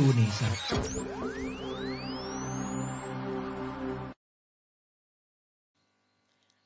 Unesa.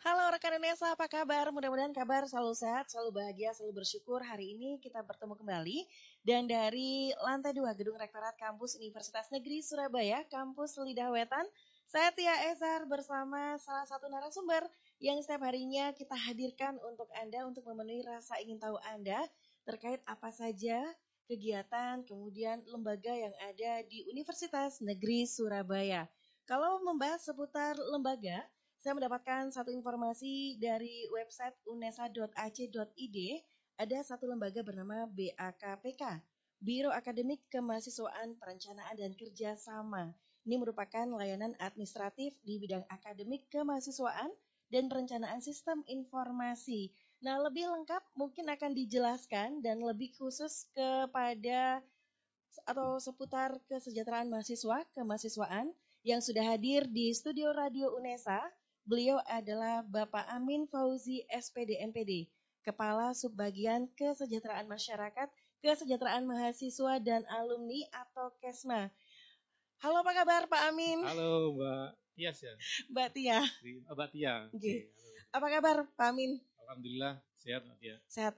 Halo rekan Indonesia, apa kabar? Mudah-mudahan kabar selalu sehat, selalu bahagia, selalu bersyukur. Hari ini kita bertemu kembali dan dari lantai 2 Gedung Rektorat Kampus Universitas Negeri Surabaya, Kampus Lidah Wetan, saya Tia Ezar bersama salah satu narasumber yang setiap harinya kita hadirkan untuk Anda untuk memenuhi rasa ingin tahu Anda terkait apa saja kegiatan, kemudian lembaga yang ada di Universitas Negeri Surabaya. Kalau membahas seputar lembaga, saya mendapatkan satu informasi dari website unesa.ac.id. Ada satu lembaga bernama BAKPK, Biro Akademik Kemahasiswaan Perencanaan dan Kerjasama. Ini merupakan layanan administratif di bidang akademik kemahasiswaan dan perencanaan sistem informasi. Nah, lebih lengkap mungkin akan dijelaskan dan lebih khusus kepada atau seputar kesejahteraan mahasiswa, kemahasiswaan yang sudah hadir di studio Radio Unesa Beliau adalah Bapak Amin Fauzi SPD MPD, Kepala Subbagian Kesejahteraan Masyarakat, Kesejahteraan Mahasiswa dan Alumni atau KESMA. Halo apa kabar Pak Amin? Halo Mbak Tias ya. Mbak Tia. Mbak Tia. Apa kabar Pak Amin? Alhamdulillah sehat Mbak Tia. Sehat.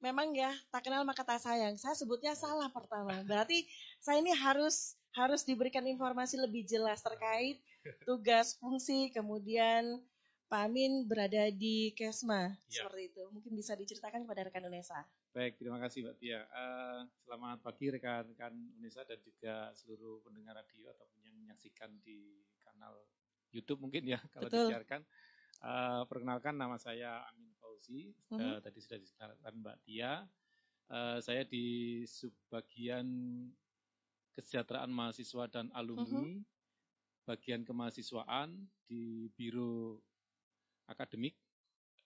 Memang ya, tak kenal maka tak sayang. Saya sebutnya salah pertama. Berarti saya ini harus harus diberikan informasi lebih jelas terkait tugas, fungsi, kemudian Pak Amin berada di Kesma ya. seperti itu. Mungkin bisa diceritakan kepada rekan Unesa. Baik, terima kasih Mbak Tia. Uh, selamat pagi rekan-rekan Unesa dan juga seluruh pendengar radio ataupun yang menyaksikan di kanal YouTube mungkin ya kalau Betul. disiarkan. Uh, perkenalkan nama saya Amin Fauzi. Uh, uh -huh. Tadi sudah disebutkan Mbak Tia. Uh, saya di subbagian kesejahteraan mahasiswa dan alumni, uh -huh. bagian kemahasiswaan di Biro Akademik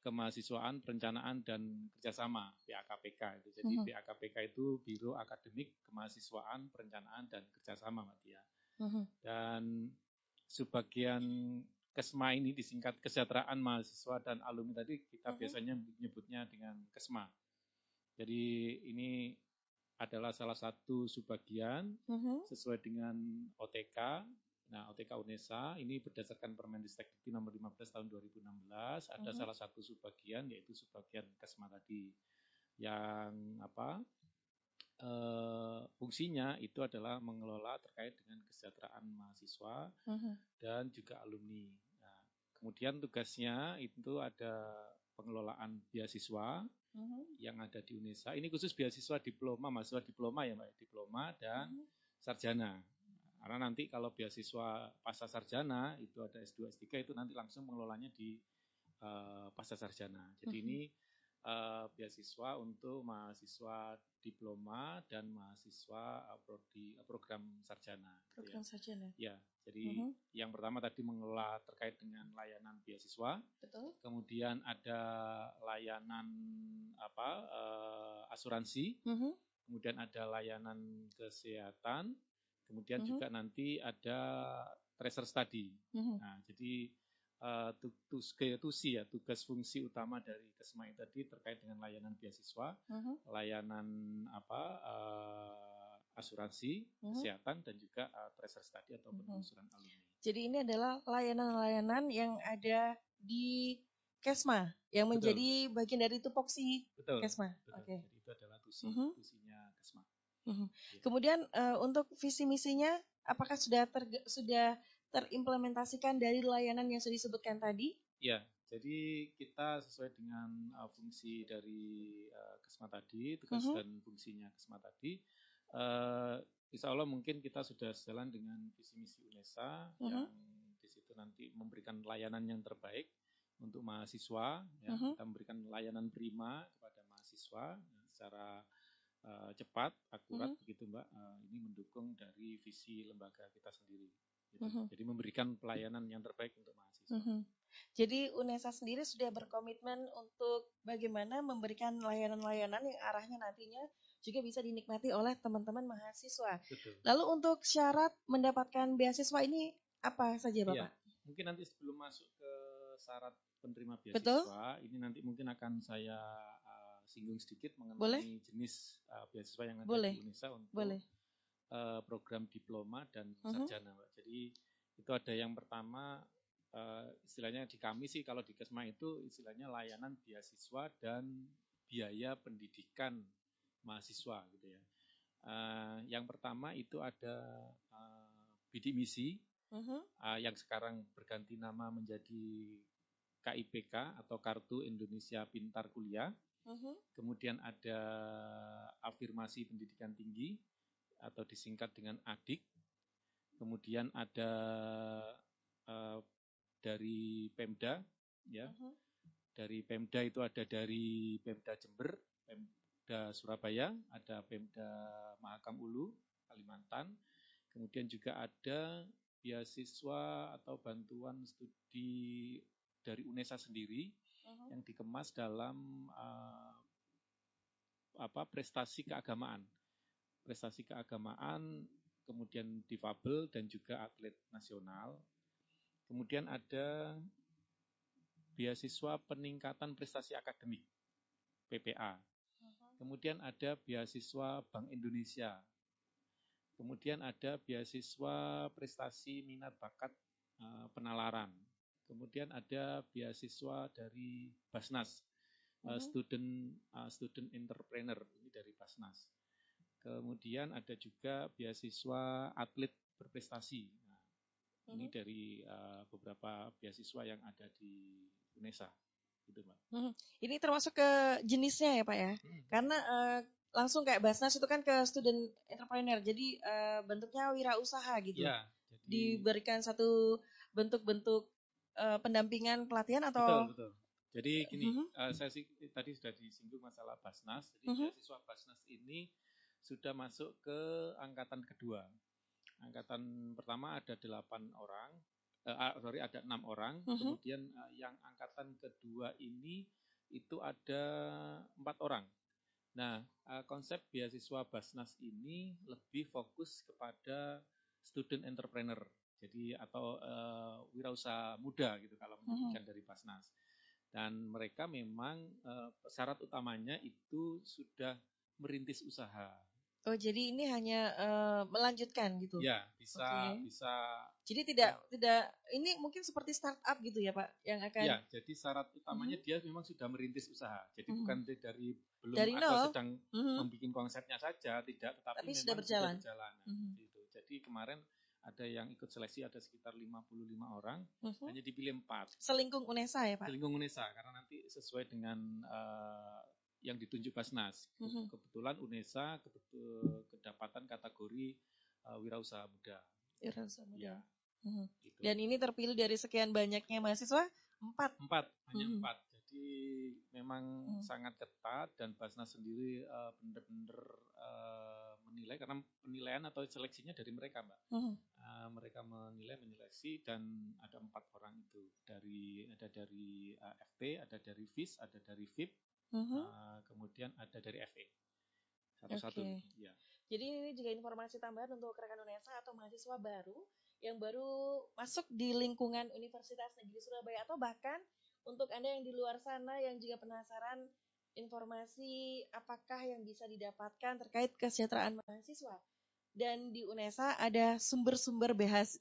Kemahasiswaan, Perencanaan dan Kerjasama BAKPK itu. Jadi uh -huh. BAKPK itu Biro Akademik Kemahasiswaan, Perencanaan dan Kerjasama, Mbak Tia. Uh -huh. Dan sebagian KESMA ini disingkat kesejahteraan mahasiswa dan alumni tadi kita uh -huh. biasanya menyebutnya dengan KESMA. Jadi ini adalah salah satu subbagian uh-huh. sesuai dengan OTK. Nah, OTK UNESA ini berdasarkan Permendikbud nomor 15 tahun 2016 ada uh-huh. salah satu subbagian yaitu subbagian Kesma tadi yang apa? Uh, fungsinya itu adalah mengelola terkait dengan kesejahteraan mahasiswa uh-huh. dan juga alumni. Nah, kemudian tugasnya itu ada pengelolaan beasiswa, uh-huh. yang ada di UNESA. Ini khusus beasiswa diploma, mahasiswa diploma ya Mbak, diploma dan uh-huh. sarjana. Karena nanti kalau beasiswa pasca sarjana itu ada S2, S3 itu nanti langsung mengelolanya di uh, pasca sarjana. Jadi uh-huh. ini uh, beasiswa untuk mahasiswa diploma dan mahasiswa uh, prodi, uh, program sarjana. Gitu program ya. sarjana. Ya, jadi uh -huh. yang pertama tadi mengelola terkait dengan layanan beasiswa. Betul. Kemudian ada layanan apa uh, asuransi. Uh -huh. Kemudian ada layanan kesehatan. Kemudian uh -huh. juga nanti ada tracer study. Uh -huh. Nah, jadi uh, tusi ya tugas fungsi utama dari Kesma tadi terkait dengan layanan beasiswa, uh-huh. layanan apa uh, asuransi uh-huh. kesehatan dan juga uh, tracer study atau uh-huh. penelusuran alumni. Jadi ini adalah layanan-layanan yang ada di Kesma yang betul. menjadi bagian dari tupoksi betul, Kesma. Oke. Okay. Jadi itu adalah tusi uh-huh. tusinya Kesma. Uh-huh. Ya. Kemudian uh, untuk visi misinya apakah sudah sudah terimplementasikan dari layanan yang sudah disebutkan tadi? Ya, jadi kita sesuai dengan uh, fungsi dari uh, Kesma tadi, tugas uh -huh. dan fungsinya Kesma tadi. Uh, insya Allah mungkin kita sudah sejalan dengan visi misi UNESA uh -huh. yang di situ nanti memberikan layanan yang terbaik untuk mahasiswa. Ya, uh -huh. Kita memberikan layanan prima kepada mahasiswa secara uh, cepat, akurat uh -huh. begitu Mbak. Uh, ini mendukung dari visi lembaga kita sendiri. Gitu. Uh -huh. Jadi memberikan pelayanan yang terbaik untuk mahasiswa. Uh -huh. Jadi UNESA sendiri sudah berkomitmen untuk bagaimana memberikan layanan-layanan yang arahnya nantinya juga bisa dinikmati oleh teman-teman mahasiswa. Betul. Lalu untuk syarat mendapatkan beasiswa ini apa saja Bapak? Iya. Mungkin nanti sebelum masuk ke syarat penerima beasiswa, Betul? ini nanti mungkin akan saya uh, singgung sedikit mengenai Boleh? jenis uh, beasiswa yang ada Boleh. di UNESA untuk Boleh uh, program diploma dan mhm. sarjana, Mbak. Jadi itu ada yang pertama uh, istilahnya di kami sih kalau di Kesma itu istilahnya layanan beasiswa dan biaya pendidikan mahasiswa gitu ya. Uh, yang pertama itu ada uh, bidik misi uh-huh. uh, yang sekarang berganti nama menjadi KIPK atau Kartu Indonesia Pintar Kuliah. Uh-huh. Kemudian ada afirmasi pendidikan tinggi atau disingkat dengan ADIK. Kemudian ada uh, dari Pemda, ya. Uh-huh. Dari Pemda itu ada dari Pemda Jember, Pemda Surabaya, ada Pemda Mahakam Ulu, Kalimantan. Kemudian juga ada beasiswa atau bantuan studi dari UNESA sendiri uh-huh. yang dikemas dalam uh, apa prestasi keagamaan. Prestasi keagamaan, kemudian difabel dan juga atlet nasional Kemudian ada beasiswa peningkatan prestasi akademik, PPA. Uh-huh. Kemudian ada beasiswa Bank Indonesia. Kemudian ada beasiswa prestasi minat bakat uh, penalaran. Kemudian ada beasiswa dari Basnas, uh, student uh, student entrepreneur ini dari Basnas. Kemudian ada juga beasiswa atlet berprestasi. Ini mhm. dari uh, beberapa beasiswa yang ada di UNESA. Gitu, Mbak. Hmm. Ini termasuk ke jenisnya ya, Pak ya? Hmm. Karena uh, langsung kayak Basnas itu kan ke student entrepreneur. Jadi uh, bentuknya wirausaha gitu. Ya, jadi... Diberikan satu bentuk-bentuk uh, pendampingan pelatihan atau Betul, betul. Jadi gini, uh -huh. uh, saya sih tadi sudah disinggung masalah Basnas. Jadi uh mhm. -huh. beasiswa Basnas ini sudah masuk ke angkatan kedua. Angkatan pertama ada delapan orang, uh, sorry ada enam orang. Uh mhm. -huh. Kemudian uh, yang angkatan kedua ini itu ada empat orang. Nah, uh, konsep beasiswa Basnas ini lebih fokus kepada student entrepreneur, jadi atau uh, wirausaha muda gitu kalau menunjukkan uh -huh. dari Basnas. Dan mereka memang uh, syarat utamanya itu sudah merintis usaha. Oh, jadi ini hanya uh, melanjutkan gitu. Ya, bisa okay. bisa. Jadi tidak ya. tidak ini mungkin seperti startup gitu ya, Pak, yang akan Ya, jadi syarat utamanya uh -huh. dia memang sudah merintis usaha. Jadi uh -huh. bukan dari belum dari atau nol. sedang uh -huh. membuat konsepnya saja, tidak, tetapi Tapi sudah berjalan. Sudah berjalan. Uh -huh. gitu. Jadi kemarin ada yang ikut seleksi ada sekitar 55 orang, uh -huh. hanya dipilih 4. Selingkung UNESA ya, Pak? Selingkung UNESA karena nanti sesuai dengan uh, yang ditunjuk Basnas. Mm-hmm. Kebetulan UNESA kebetul, kedapatan kategori uh, wirausaha muda. Wirausaha muda. Ya. Mm-hmm. Gitu. Dan ini terpilih dari sekian banyaknya mahasiswa empat. Empat, hanya mm-hmm. empat. Jadi memang mm-hmm. sangat ketat dan Basnas sendiri uh, benar-benar uh, menilai karena penilaian atau seleksinya dari mereka, mbak. Mm-hmm. Uh, mereka menilai, menyeleksi dan ada empat orang itu dari ada dari uh, FT, ada dari FIS, ada dari VIP, Uh-huh. Uh, kemudian ada dari FE. Satu-satu. Okay. Ya. Jadi ini juga informasi tambahan untuk rekan UNESA atau mahasiswa baru yang baru masuk di lingkungan Universitas Negeri Surabaya atau bahkan untuk Anda yang di luar sana yang juga penasaran informasi apakah yang bisa didapatkan terkait kesejahteraan mahasiswa. Dan di UNESA ada sumber-sumber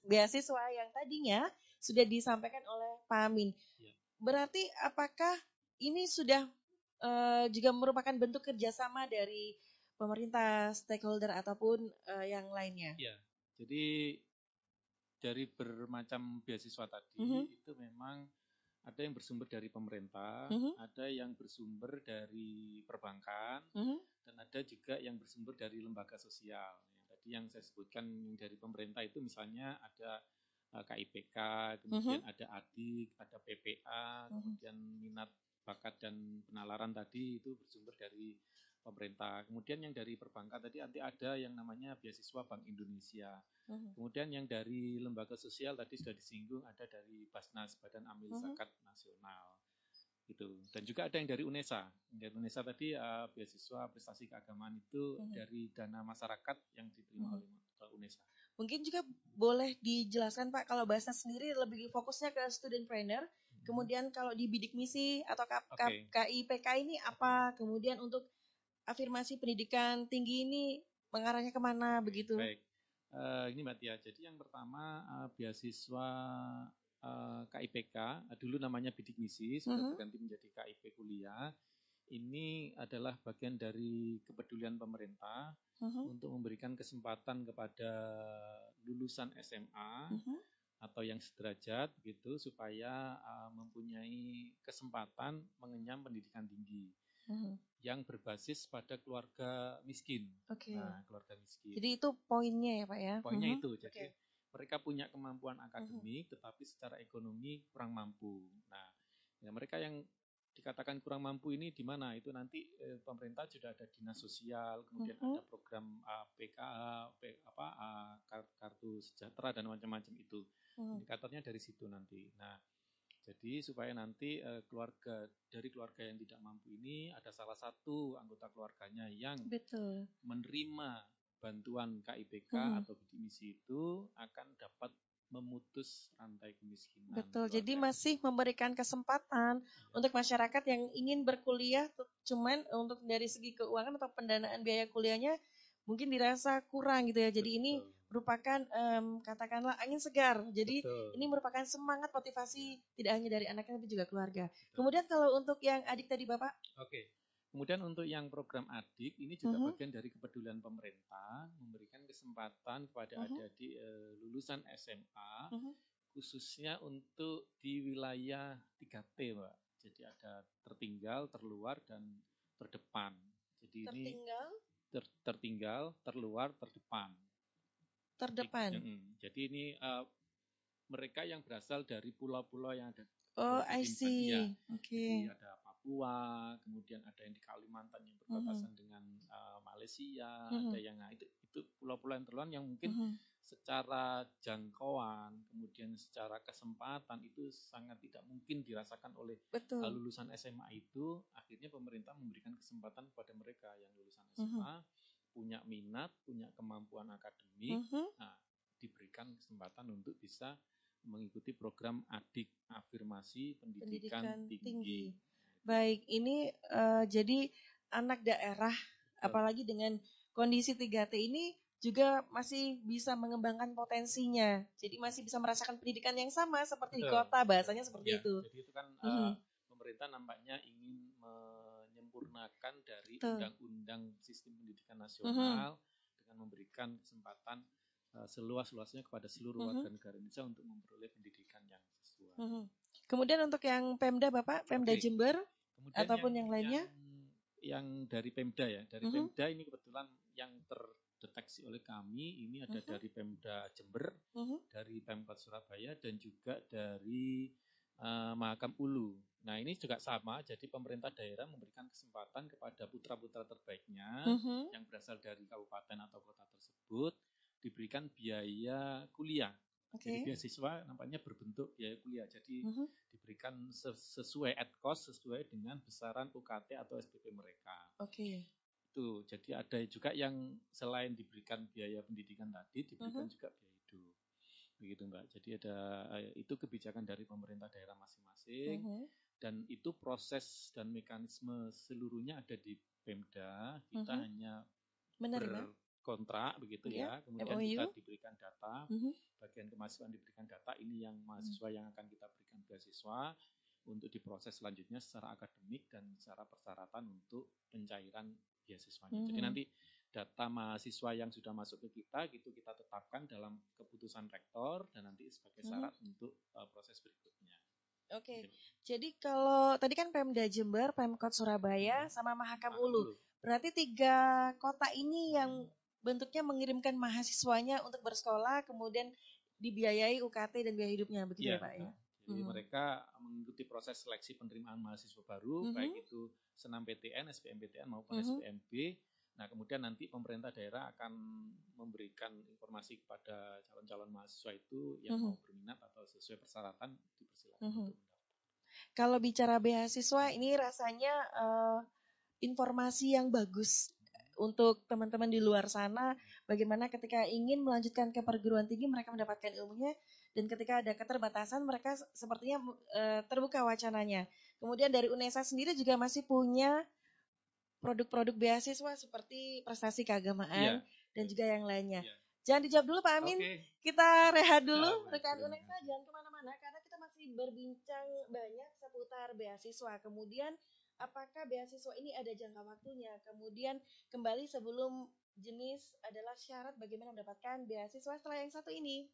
beasiswa yang tadinya sudah disampaikan oleh Pak Amin. Ya. Berarti apakah ini sudah uh, juga merupakan bentuk kerjasama dari pemerintah, stakeholder ataupun uh, yang lainnya. Iya, jadi dari bermacam beasiswa tadi mm -hmm. itu memang ada yang bersumber dari pemerintah, mm -hmm. ada yang bersumber dari perbankan, mm -hmm. dan ada juga yang bersumber dari lembaga sosial. Ya, tadi yang saya sebutkan dari pemerintah itu misalnya ada uh, eh, KIPK, kemudian mm -hmm. ada ADIK, ada PPA, mm -hmm. kemudian minat bakat dan penalaran tadi itu bersumber dari pemerintah. Kemudian yang dari perbankan tadi nanti ada yang namanya beasiswa Bank Indonesia. Uh-huh. Kemudian yang dari lembaga sosial tadi sudah disinggung ada dari Basnas Badan Amil uh-huh. Zakat Nasional. Gitu. Dan juga ada yang dari UNESA. Dari UNESA tadi uh, beasiswa prestasi keagamaan itu uh-huh. dari dana masyarakat yang diterima uh-huh. oleh UNESA. Mungkin juga boleh dijelaskan Pak kalau Basnas sendiri lebih fokusnya ke student trainer Kemudian kalau di bidik misi atau okay. KIPK ini apa? Kemudian untuk afirmasi pendidikan tinggi ini mengarahnya ke mana begitu? Baik, uh, ini Mbak Tia. Jadi yang pertama uh, beasiswa uh, KIPK, dulu namanya bidik misi, sudah uh -huh. berganti menjadi KIP kuliah. Ini adalah bagian dari kepedulian pemerintah uh -huh. untuk memberikan kesempatan kepada lulusan SMA uh -huh. Atau yang sederajat gitu supaya uh, mempunyai kesempatan mengenyam pendidikan tinggi hmm. yang berbasis pada keluarga miskin. Oke. Okay. Nah, keluarga miskin. Jadi itu poinnya ya Pak ya? Poinnya hmm. itu. Jadi okay. mereka punya kemampuan akademik, hmm. tetapi secara ekonomi kurang mampu. Nah, ya mereka yang dikatakan kurang mampu ini di mana? Itu nanti eh, pemerintah sudah ada dinas sosial, kemudian hmm. ada program uh, P, apa uh, kartu sejahtera dan macam-macam itu. Hmm. Indikatornya dari situ nanti. Nah, jadi supaya nanti uh, keluarga dari keluarga yang tidak mampu ini ada salah satu anggota keluarganya yang Betul. menerima bantuan KIPK hmm. atau bidik misi itu akan dapat memutus rantai kemiskinan. Betul. Jadi masih memberikan kesempatan ya. untuk masyarakat yang ingin berkuliah cuman untuk dari segi keuangan atau pendanaan biaya kuliahnya mungkin dirasa kurang gitu ya. Jadi Betul. ini merupakan um, katakanlah angin segar. Jadi Betul. ini merupakan semangat motivasi tidak hanya dari anaknya tapi juga keluarga. Betul. Kemudian kalau untuk yang adik tadi Bapak? Oke. Kemudian untuk yang program adik ini juga uh. -huh. bagian dari kepedulian pemerintah memberikan kesempatan kepada uh. -huh. adik uh, lulusan SMA uh. -huh. khususnya untuk di wilayah 3T, Mbak. Jadi ada tertinggal, terluar dan terdepan. Jadi tertinggal? ini ter, tertinggal, terluar, terdepan terdepan. Jadi ini uh, mereka yang berasal dari pulau-pulau yang ada. Oh, I see. Ya. Oke. Okay. ada Papua, kemudian ada yang di Kalimantan yang berbatasan uh -huh. dengan uh, Malaysia, uh -huh. ada yang nah, itu itu pulau-pulau yang terluar yang mungkin uh -huh. secara jangkauan, kemudian secara kesempatan itu sangat tidak mungkin dirasakan oleh Betul. lulusan SMA itu. Akhirnya pemerintah memberikan kesempatan kepada mereka yang lulusan SMA. Uh -huh punya minat, punya kemampuan akademik, uh -huh. nah, diberikan kesempatan untuk bisa mengikuti program adik afirmasi pendidikan, pendidikan tinggi. tinggi. Baik, ini uh, jadi anak daerah, apalagi dengan kondisi 3T ini juga masih bisa mengembangkan potensinya. Jadi masih bisa merasakan pendidikan yang sama seperti Betul. di kota, bahasanya seperti ya, itu. Jadi itu kan uh uh, pemerintah nampaknya ingin menyempurnakan dari undang-undang sistem pendidikan nasional -huh. dengan memberikan kesempatan uh, seluas-luasnya kepada seluruh uh -huh. warga negara Indonesia untuk memperoleh pendidikan yang sesuai. Kemudian untuk yang Pemda Bapak, Pemda okay. Jember Kemudian ataupun yang, yang lainnya? Yang, yang dari Pemda ya, dari uh -huh. Pemda ini kebetulan yang terdeteksi oleh kami ini ada uh -huh. dari Pemda Jember, uh -huh. dari Pemkot Surabaya dan juga dari uh, Mahakam Ulu. Nah ini juga sama, jadi pemerintah daerah memberikan kesempatan kepada putra-putra terbaiknya uh -huh. yang berasal dari kabupaten atau kota tersebut diberikan biaya kuliah. Okay. Jadi beasiswa nampaknya berbentuk biaya kuliah, jadi uh -huh. diberikan sesuai ad cost sesuai dengan besaran UKT atau SPP mereka. Oke. Okay. Itu, jadi ada juga yang selain diberikan biaya pendidikan tadi, diberikan uh -huh. juga biaya hidup begitu mbak. Jadi ada eh, itu kebijakan dari pemerintah daerah masing-masing. Uh -huh dan itu proses dan mekanisme seluruhnya ada di Pemda. Kita uh -huh. hanya Menerima. Berkontrak begitu yeah. ya. Kemudian MOU. kita diberikan data, uh -huh. bagian kemahasiswaan diberikan data. Ini yang mahasiswa uh -huh. yang akan kita berikan beasiswa untuk diproses selanjutnya secara akademik dan secara persyaratan untuk pencairan beasiswanya. Uh -huh. Jadi nanti data mahasiswa yang sudah masuk ke kita gitu kita tetapkan dalam keputusan rektor dan nanti sebagai syarat uh -huh. untuk uh, proses berikutnya. Oke, okay. jadi kalau tadi kan Pemda Jember, Pemkot Surabaya, sama Mahakam Ulu. Berarti tiga kota ini yang bentuknya mengirimkan mahasiswanya untuk bersekolah, kemudian dibiayai UKT dan biaya hidupnya, begitu ya, ya Pak ya? Jadi hmm. mereka mengikuti proses seleksi penerimaan mahasiswa baru, hmm. baik itu senam PTN, SBMPTN maupun hmm. SBMB. Nah, kemudian nanti pemerintah daerah akan memberikan informasi kepada calon-calon mahasiswa itu yang -huh. mau berminat atau sesuai persyaratan dipersilakan -huh. untuk mendaftar. Kalau bicara beasiswa ini rasanya uh, informasi yang bagus untuk teman-teman di luar sana bagaimana ketika ingin melanjutkan ke perguruan tinggi mereka mendapatkan ilmunya dan ketika ada keterbatasan mereka sepertinya uh, terbuka wacananya. Kemudian dari UNESA sendiri juga masih punya produk-produk beasiswa seperti prestasi keagamaan. Yeah. dan juga yang lainnya. Ya. Jangan dijawab dulu Pak Amin. Okay. Kita rehat dulu nah, rekan UNESA jangan ke mana-mana karena kita masih berbincang banyak seputar beasiswa. Kemudian apakah beasiswa ini ada jangka waktunya? Kemudian kembali sebelum jenis adalah syarat bagaimana mendapatkan beasiswa setelah yang satu ini.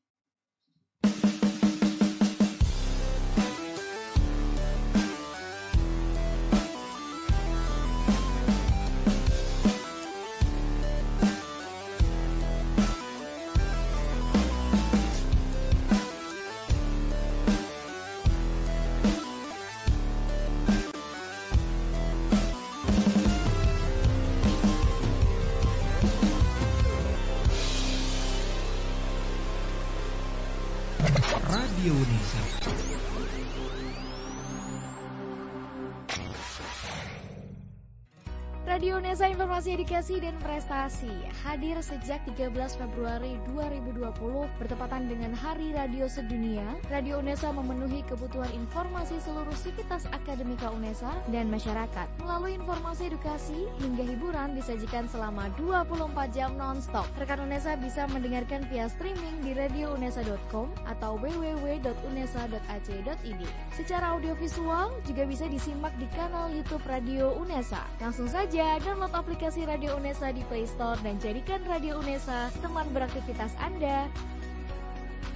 Informasi Edukasi dan Prestasi hadir sejak 13 Februari 2020 bertepatan dengan Hari Radio Sedunia. Radio Unesa memenuhi kebutuhan informasi seluruh sivitas akademika Unesa dan masyarakat. Melalui informasi edukasi hingga hiburan disajikan selama 24 jam non-stop. Rekan Unesa bisa mendengarkan via streaming di radiounesa.com atau www.unesa.ac.id. Secara audiovisual juga bisa disimak di kanal YouTube Radio Unesa. Langsung saja download aplikasi Radio Unesa di Play Store dan jadikan Radio Unesa teman beraktivitas Anda.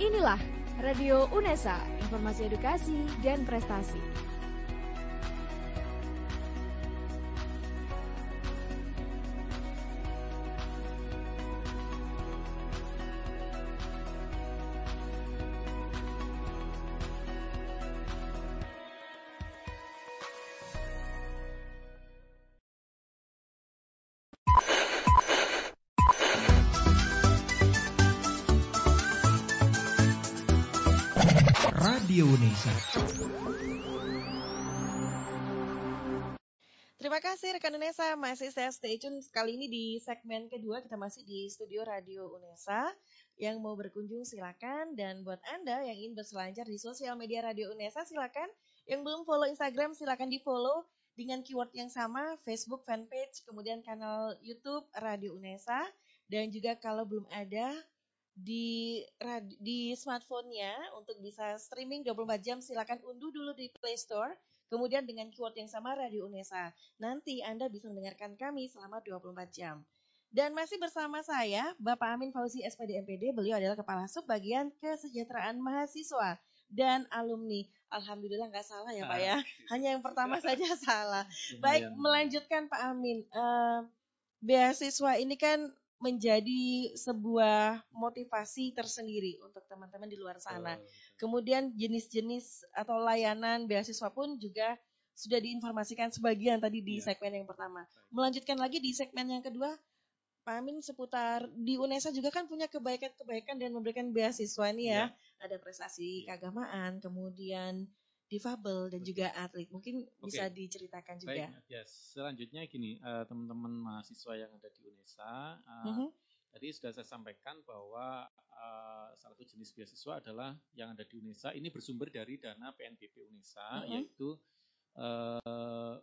Inilah Radio Unesa, informasi edukasi dan prestasi. Kasih rekan Unesa, masih saya stay tune kali ini di segmen kedua kita masih di studio Radio Unesa. Yang mau berkunjung silakan dan buat Anda yang ingin berselancar di sosial media Radio Unesa silakan. Yang belum follow Instagram silakan di follow dengan keyword yang sama Facebook fanpage, kemudian kanal YouTube Radio Unesa dan juga kalau belum ada di di smartphone-nya untuk bisa streaming 24 jam silakan unduh dulu di Play Store. Kemudian dengan keyword yang sama Radio Unesa. Nanti Anda bisa mendengarkan kami selama 24 jam. Dan masih bersama saya Bapak Amin Fauzi SPD MPD. Beliau adalah Kepala Sub Bagian Kesejahteraan Mahasiswa dan Alumni. Alhamdulillah nggak salah ya Pak ya. Hanya yang pertama saja salah. Baik, melanjutkan Pak Amin. Uh, beasiswa ini kan menjadi sebuah motivasi tersendiri untuk teman-teman di luar sana. Kemudian jenis-jenis atau layanan beasiswa pun juga sudah diinformasikan sebagian tadi di ya. segmen yang pertama. Melanjutkan lagi di segmen yang kedua, Pak Amin seputar di UNESA juga kan punya kebaikan-kebaikan dan memberikan beasiswa ini ya. ya. Ada prestasi ya. keagamaan, kemudian difabel dan juga atlet. Mungkin okay. bisa diceritakan juga. Baik, ya. Selanjutnya gini, uh, teman-teman mahasiswa yang ada di UNESA, uh, uh -huh. tadi sudah saya sampaikan bahwa uh, salah satu jenis beasiswa adalah yang ada di UNESA ini bersumber dari dana PNBP UNESA, uh -huh. yaitu uh,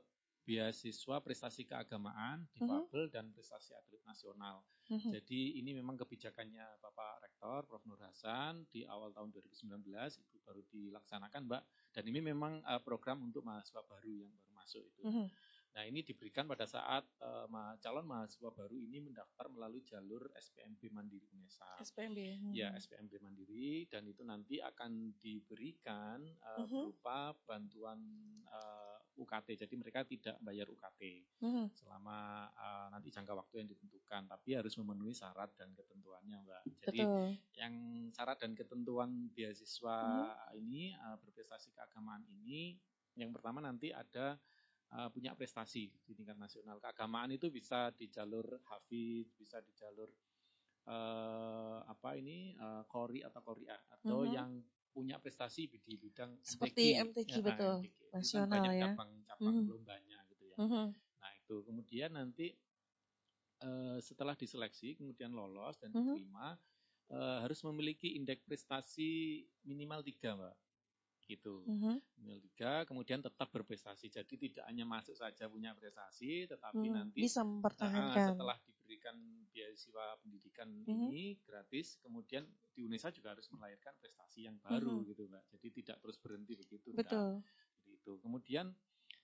beasiswa prestasi keagamaan, difabel, uh -huh. dan prestasi atlet nasional. Uh -huh. Jadi ini memang kebijakannya Bapak Rektor, Prof. Nur Hasan di awal tahun 2019 itu baru dilaksanakan, Mbak. Dan ini memang uh, program untuk mahasiswa baru yang baru masuk itu. Uh -huh. Nah ini diberikan pada saat uh, calon mahasiswa baru ini mendaftar melalui jalur SPMB Mandiri UNESA. SPMB. Hmm. Ya SPMB Mandiri dan itu nanti akan diberikan uh, uh -huh. berupa bantuan uh, UKT. Jadi mereka tidak bayar UKT -huh. selama uh, nanti jangka waktu yang ditentukan, tapi harus memenuhi syarat dan ketentuannya, Mbak. Jadi Betul. yang syarat dan ketentuan beasiswa -huh. ini uh, berprestasi keagamaan ini, yang pertama nanti ada uh, punya prestasi di tingkat nasional. Keagamaan itu bisa di jalur hafiz, bisa di jalur uh, apa ini uh, kori atau koria atau. -huh. yang punya prestasi di bidang seperti MTQ, ya, betul MTQ. Kan nasional banyak ya cabang-cabang mhm. -huh. lombanya gitu ya. Mhm. -huh. Nah itu kemudian nanti uh, setelah diseleksi kemudian lolos dan -huh. diterima uh, harus memiliki indeks prestasi minimal tiga mbak. gitu. Uh-huh. Liga kemudian tetap berprestasi. Jadi tidak hanya masuk saja punya prestasi, tetapi uh, nanti bisa mempertahankan. Uh, setelah diberikan beasiswa pendidikan uh-huh. ini gratis, kemudian di Indonesia juga harus melahirkan prestasi yang baru uh-huh. gitu, Mbak. Jadi tidak terus berhenti begitu. Betul. Jadi itu. Kemudian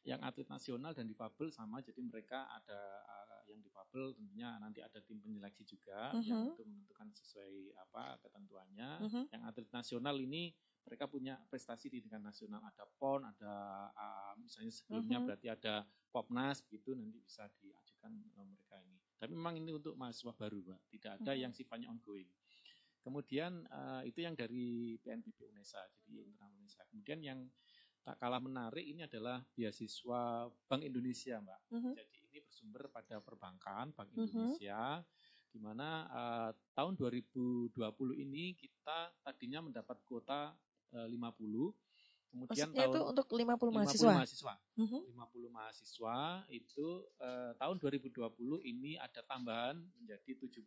yang atlet nasional dan difabel sama, jadi mereka ada uh, yang difabel tentunya nanti ada tim penyeleksi juga uh-huh. yang itu menentukan sesuai apa ketentuannya. Uh-huh. Yang atlet nasional ini mereka punya prestasi di tingkat nasional ada PON ada uh, misalnya sebelumnya uh-huh. berarti ada Popnas begitu nanti bisa diajukan uh, mereka ini tapi memang ini untuk mahasiswa baru pak tidak ada uh-huh. yang sifatnya ongoing kemudian uh, itu yang dari PNBP UNESA jadi internal UNESA kemudian yang tak kalah menarik ini adalah beasiswa Bank Indonesia mbak uh-huh. jadi ini bersumber pada perbankan Bank Indonesia uh-huh di mana uh, tahun 2020 ini kita tadinya mendapat kuota 50. Kemudian Maksudnya tahun itu untuk 50 mahasiswa. 50 mahasiswa. Uh -huh. 50 mahasiswa itu uh, tahun 2020 ini ada tambahan menjadi 75.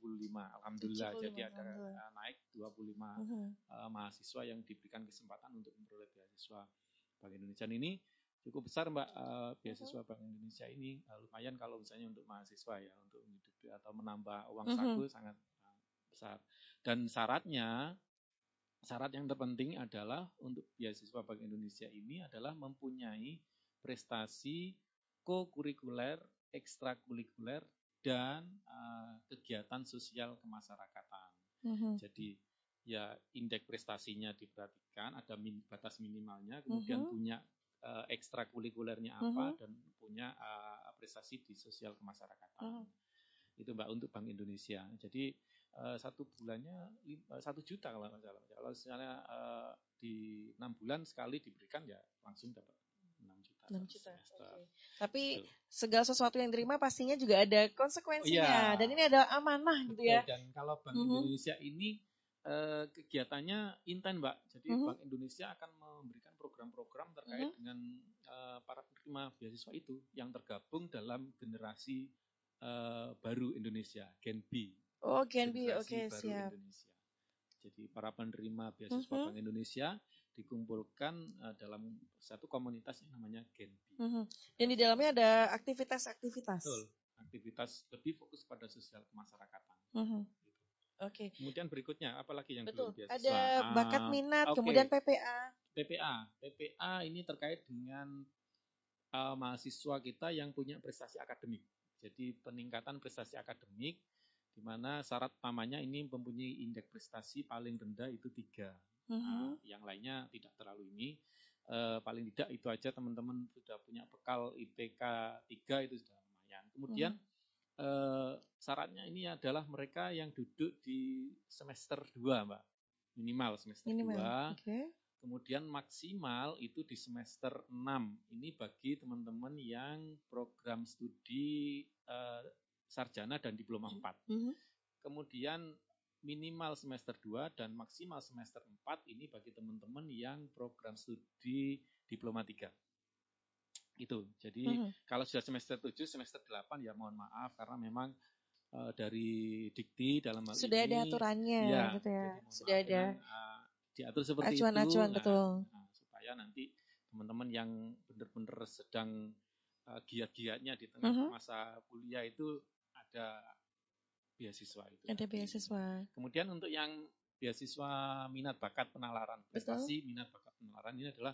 Alhamdulillah 75, jadi ada uh, naik 25 uh -huh. uh, mahasiswa yang diberikan kesempatan untuk memperoleh beasiswa Bank Indonesia ini cukup besar Mbak uh, beasiswa Bank Indonesia ini uh, lumayan kalau misalnya untuk mahasiswa ya untuk menghidupi atau menambah uang saku uh -huh. sangat uh, besar. Dan syaratnya syarat yang terpenting adalah untuk beasiswa Bank Indonesia ini adalah mempunyai prestasi co-kurikuler, ekstrakurikuler, dan uh, kegiatan sosial kemasyarakatan. Uh-huh. Jadi ya indeks prestasinya diperhatikan, ada min, batas minimalnya, kemudian uh-huh. punya uh, ekstrakurikulernya apa, uh-huh. dan punya uh, prestasi di sosial kemasyarakatan. Uh-huh. Itu mbak untuk Bank Indonesia. Jadi uh, satu bulannya uh, satu juta kalau nggak salah. Kalau misalnya uh, di enam bulan sekali diberikan ya langsung dapat enam juta. Enam juta. Okay. Tapi Betul. segala sesuatu yang diterima pastinya juga ada konsekuensinya. Oh, Dan ini ada amanah gitu ya. Dan kalau Bank mm -hmm. Indonesia ini uh, kegiatannya intent, Mbak. Jadi mm -hmm. Bank Indonesia akan memberikan program-program terkait mm -hmm. dengan uh, para penerima beasiswa itu yang tergabung dalam generasi uh, baru Indonesia, Gen B. Oh, Gen B, oke okay, siap. Indonesia. Jadi para penerima beasiswa uh -huh. Bank Indonesia dikumpulkan uh, dalam satu komunitas yang namanya Gen B. Uh -huh. Dan di dalamnya ada aktivitas-aktivitas. Betul, aktivitas lebih fokus pada sosial kemasyarakatan. Uh -huh. Oke. Okay. Kemudian berikutnya, apalagi yang Betul. belum beasiswa? Ada bakat ah, minat, okay. kemudian PPA. PPA, PPA ini terkait dengan uh, mahasiswa kita yang punya prestasi akademik. Jadi peningkatan prestasi akademik di mana syarat utamanya ini mempunyai indeks prestasi paling rendah itu tiga. -huh. nah, yang lainnya tidak terlalu ini. Uh, paling tidak itu aja teman-teman sudah punya bekal IPK 3 itu sudah lumayan. Kemudian uh -huh. uh, syaratnya ini adalah mereka yang duduk di semester 2, Mbak. Minimal semester Minimal. 2. Okay. Kemudian maksimal itu di semester 6. Ini bagi teman-teman yang program studi uh, sarjana dan diploma 4. Mm -hmm. Kemudian minimal semester 2 dan maksimal semester 4 ini bagi teman-teman yang program studi diploma 3. Itu. Jadi mm -hmm. kalau sudah semester 7, semester 8 ya mohon maaf karena memang uh, dari dikti dalam hal sudah ini, ada aturannya ya, gitu ya. Sudah ada dengan, uh, diatur seperti acuan, itu. Acuan nah, betul. Nah, supaya nanti teman-teman yang benar-benar sedang uh, giat-giatnya di tengah uh -huh. masa kuliah itu ada beasiswa itu. Ada beasiswa. Kemudian untuk yang beasiswa minat bakat penalaran, prestasi Betul. minat bakat penalaran ini adalah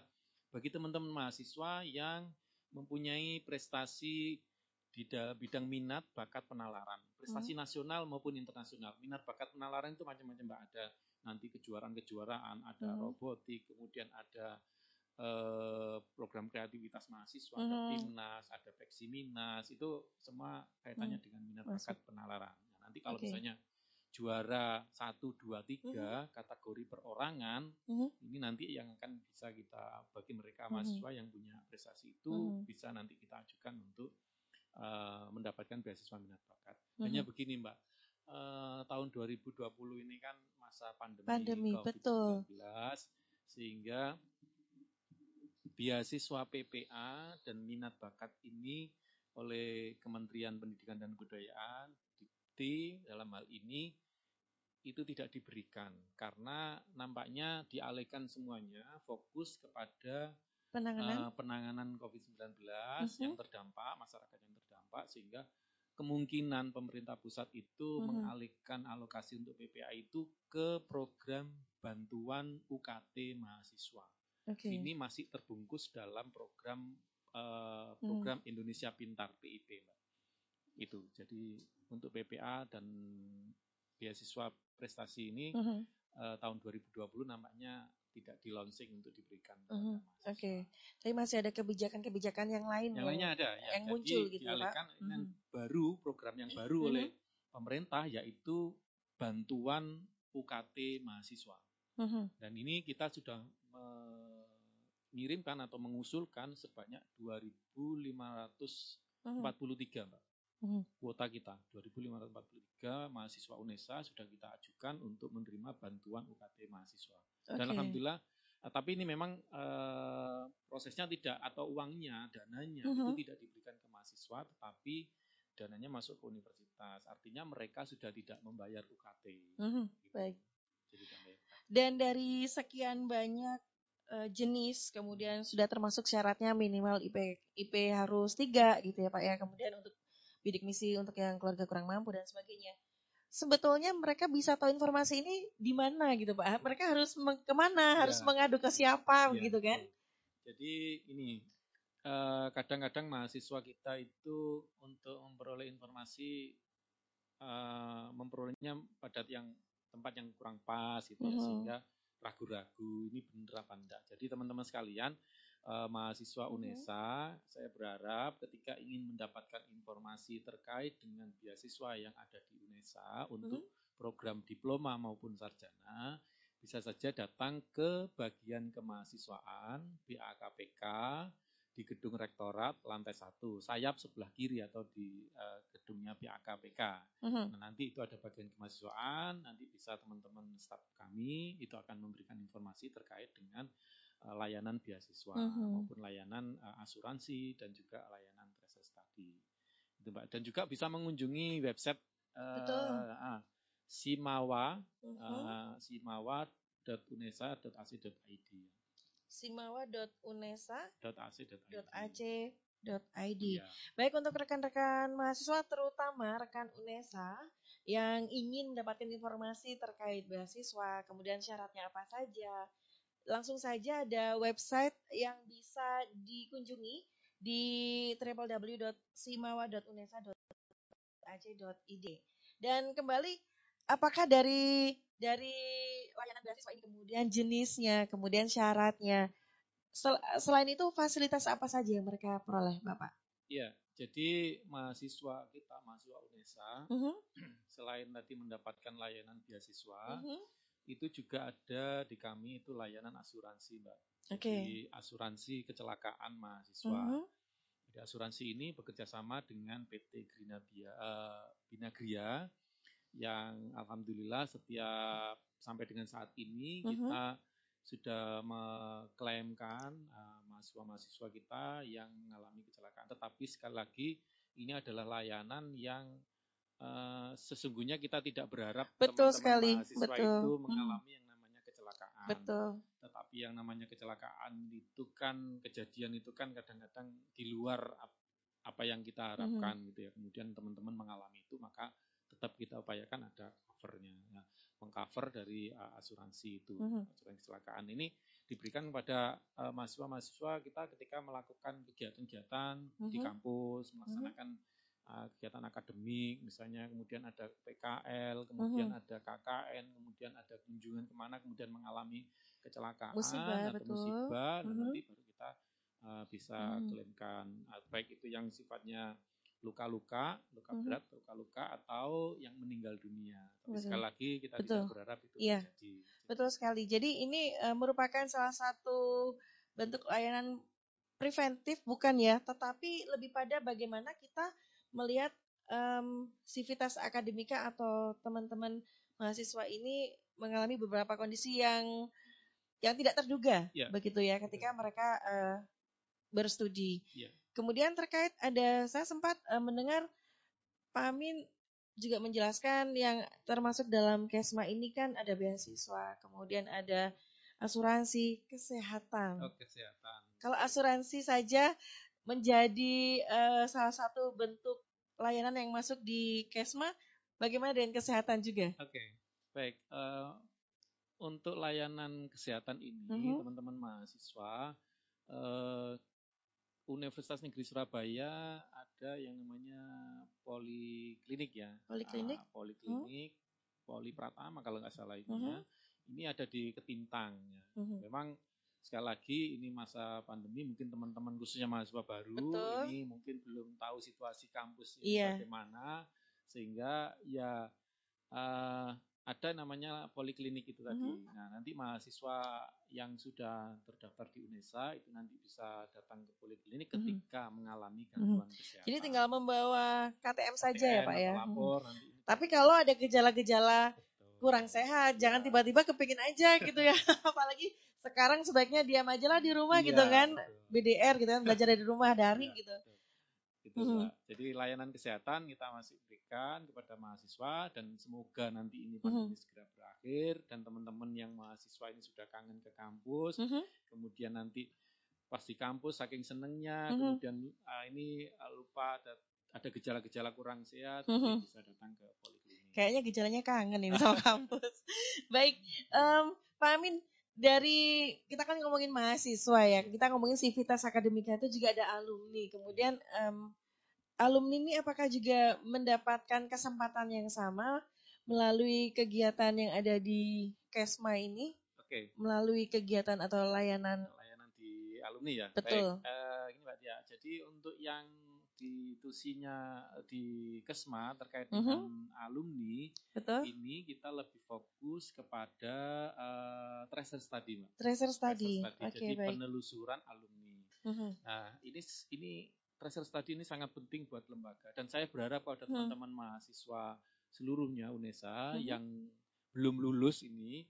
bagi teman-teman mahasiswa yang mempunyai prestasi di bidang minat bakat penalaran, prestasi hmm. nasional maupun internasional. Minat bakat penalaran itu macam-macam mbak ada nanti kejuaraan-kejuaraan, ada hmm. robotik, kemudian ada program kreativitas mahasiswa, hmm. ada Timnas, ada Peksiminas, itu semua kaitannya hmm. dengan minat bakat penalaran. Nah, nanti kalau okay. misalnya juara satu dua tiga hmm. kategori perorangan, hmm. ini nanti yang akan bisa kita bagi mereka hmm. mahasiswa yang punya prestasi itu hmm. bisa nanti kita ajukan untuk uh, mendapatkan beasiswa minat bakat. Hmm. Hanya begini Mbak, uh, tahun 2020 ini kan masa pandemi, pandemi COVID-19, betul. sehingga beasiswa PPA dan minat bakat ini oleh Kementerian Pendidikan dan Kebudayaan, Dikti dalam hal ini itu tidak diberikan karena nampaknya dialihkan semuanya fokus kepada penanganan, uh, penanganan COVID-19 uh -huh. yang terdampak, masyarakat yang terdampak sehingga kemungkinan pemerintah pusat itu uh -huh. mengalihkan alokasi untuk PPA itu ke program bantuan UKT mahasiswa. Okay. Ini masih terbungkus dalam program uh, program uh Indonesia Pintar PIP, Mbak. Itu. Jadi untuk PPA dan beasiswa prestasi ini uh -huh. uh, tahun 2020 nampaknya tidak di launching untuk diberikan. Uh -huh. Oke, okay. tapi masih ada kebijakan-kebijakan yang lain yang, lainnya ada ya. yang muncul gitu Pak. Yang uh -huh. baru program yang baru uh -huh. oleh pemerintah yaitu bantuan UKT mahasiswa. Uh -huh. Dan ini kita sudah mengirimkan atau mengusulkan sebanyak 2.543 uh -huh. Mbak hmm. kuota kita 2.543 mahasiswa UNESA sudah kita ajukan untuk menerima bantuan UKT mahasiswa. Okay. Dan alhamdulillah uh, tapi ini memang uh, prosesnya tidak atau uangnya dananya uh -huh. itu tidak diberikan ke mahasiswa tetapi dananya masuk ke universitas. Artinya mereka sudah tidak membayar UKT. Uh -huh. gitu. Baik. Dan dari sekian banyak uh, jenis, kemudian sudah termasuk syaratnya minimal IP IP harus tiga gitu ya Pak ya. Kemudian untuk bidik misi untuk yang keluarga kurang mampu dan sebagainya. Sebetulnya mereka bisa tahu informasi ini di mana gitu Pak? Mereka harus ke mana? Ya. Harus mengadu ke siapa ya, gitu kan? Jadi ini eh, kadang-kadang uh, mahasiswa kita itu untuk memperoleh informasi uh, memperolehnya pada yang tempat yang kurang pas gitu ya, uh -huh. sehingga ragu-ragu ini benar apa enggak. Jadi teman-teman sekalian uh, mahasiswa mhm. UNESA, saya berharap ketika ingin mendapatkan informasi terkait dengan beasiswa yang ada di UNESA untuk hmm. program diploma maupun sarjana, bisa saja datang ke bagian kemahasiswaan BAKPK di gedung rektorat lantai satu, sayap sebelah kiri atau di uh, gedungnya BAKPK. Uh-huh. Mhm. Nah, nanti itu ada bagian kemahasiswaan, nanti bisa teman-teman staf kami itu akan memberikan informasi terkait dengan uh, layanan beasiswa uh-huh. maupun layanan uh, asuransi dan juga layanan travel study. Itu Mbak. Dan juga bisa mengunjungi website uh, uh, simawa uh-huh. uh, simawa.unesa.ac.id. simawa.unesa.ac.id. Ya. Baik untuk rekan-rekan mahasiswa terutama rekan UNESA yang ingin mendapatkan informasi terkait beasiswa, kemudian syaratnya apa saja, langsung saja ada website yang bisa dikunjungi di www.simawa.unesa.ac.id. Dan kembali, apakah dari dari layanan beasiswa ini kemudian jenisnya, kemudian syaratnya, sel, selain itu fasilitas apa saja yang mereka peroleh, Bapak? Iya, jadi mahasiswa kita, mahasiswa UNESA, uh -huh. selain tadi mendapatkan layanan beasiswa, uh -huh itu juga ada di kami itu layanan asuransi mbak. Okay. Jadi asuransi kecelakaan mahasiswa. Uh mm-hmm. -huh. Jadi asuransi ini bekerja sama dengan PT Grinabia, uh, Binagria yang alhamdulillah setiap sampai dengan saat ini uh mm-hmm. -huh. kita sudah mengklaimkan uh, mahasiswa-mahasiswa kita yang mengalami kecelakaan. Tetapi sekali lagi ini adalah layanan yang uh, sesungguhnya kita tidak berharap betul teman-teman sekali mahasiswa betul. itu hmm. mengalami hmm. yang namanya kecelakaan. Betul. Tetapi yang namanya kecelakaan itu kan kejadian itu kan kadang-kadang di luar apa yang kita harapkan hmm. gitu ya. Kemudian teman-teman mengalami itu maka tetap kita upayakan ada covernya. Nah, mengcover dari uh, asuransi itu. Hmm. Asuransi kecelakaan ini diberikan kepada uh, mahasiswa-mahasiswa kita ketika melakukan kegiatan-kegiatan hmm. di kampus, melaksanakan hmm uh, kegiatan akademik, misalnya kemudian ada PKL, kemudian uh-huh. ada KKN, kemudian ada kunjungan ke mana, kemudian mengalami kecelakaan musibah, atau betul. musibah, uh-huh. nanti baru kita uh, bisa uh-huh. klaimkan uh, baik itu yang sifatnya luka-luka, luka uh-huh. berat, luka-luka atau yang meninggal dunia. Tapi betul. sekali lagi kita betul. tidak berharap itu iya. terjadi. Betul sekali. Jadi ini uh, merupakan salah satu bentuk layanan preventif bukan ya, tetapi lebih pada bagaimana kita melihat um, sivitas akademika atau teman-teman mahasiswa ini mengalami beberapa kondisi yang yang tidak terduga yeah. begitu ya ketika mereka uh, berstudi. Yeah. Kemudian terkait ada saya sempat uh, mendengar Pak Amin juga menjelaskan yang termasuk dalam Kesma ini kan ada beasiswa, kemudian ada asuransi kesehatan. Oh, kesehatan. Kalau asuransi saja menjadi uh, salah satu bentuk layanan yang masuk di Kesma, bagaimana dengan kesehatan juga? Oke, okay. baik. Uh, untuk layanan kesehatan ini, uh-huh. teman-teman mahasiswa, uh, Universitas Negeri Surabaya ada yang namanya poliklinik ya. Poliklinik. Uh, poliklinik, uh-huh. poli Pratama kalau nggak salah itu uh-huh. Ini ada di Ketintang. Ya. Uh-huh. Memang sekali lagi ini masa pandemi mungkin teman-teman khususnya mahasiswa baru Betul. ini mungkin belum tahu situasi kampus ini yeah. bagaimana sehingga ya uh, ada namanya poliklinik itu tadi. Mm -hmm. Nah, nanti mahasiswa yang sudah terdaftar di UNESA itu nanti bisa datang ke poliklinik mhm. ketika mm -hmm. mengalami gangguan mm -hmm. kesehatan. Jadi tinggal membawa KTM saja KTM, ya, Pak ya. Lapor, mm -hmm. nanti. Tapi kalau ada gejala-gejala kurang sehat, jangan tiba-tiba kepingin aja gitu ya. Apalagi sekarang sebaiknya diam aja lah di rumah iya, gitu kan. Betul. BDR gitu kan, belajar dari rumah daring iya, gitu. Betul. Gitu, mm -hmm. Jadi layanan kesehatan kita masih berikan kepada mahasiswa dan semoga nanti ini pandemi mm -hmm. segera berakhir dan teman-teman yang mahasiswa ini sudah kangen ke kampus, mm -hmm. kemudian nanti pas di kampus saking senengnya, mm -hmm. kemudian uh, ini uh, lupa ada ada gejala-gejala kurang sehat, mm -hmm. bisa datang ke poliklinik. Kayaknya gejalanya kangen ini sama kampus. Baik, um, Pak Amin, dari kita kan ngomongin mahasiswa ya, kita ngomongin Civitas Akademika itu juga ada alumni. Kemudian um, alumni ini apakah juga mendapatkan kesempatan yang sama melalui kegiatan yang ada di Kesma ini? Oke. Okay. Melalui kegiatan atau layanan? Layanan di alumni ya. Betul. Baik, uh, ini Mbak Tia. Jadi untuk yang institusinya di Kesma terkait mhm. dengan alumni, Betul. ini kita lebih fokus kepada uh, tracer study, Mbak. Tracer study. study. Okay, Jadi baik. penelusuran alumni. Mhm. -huh. Nah, ini ini tracer study ini sangat penting buat lembaga dan saya berharap pada uh-huh. teman-teman mahasiswa seluruhnya UNESA -huh. yang belum lulus ini,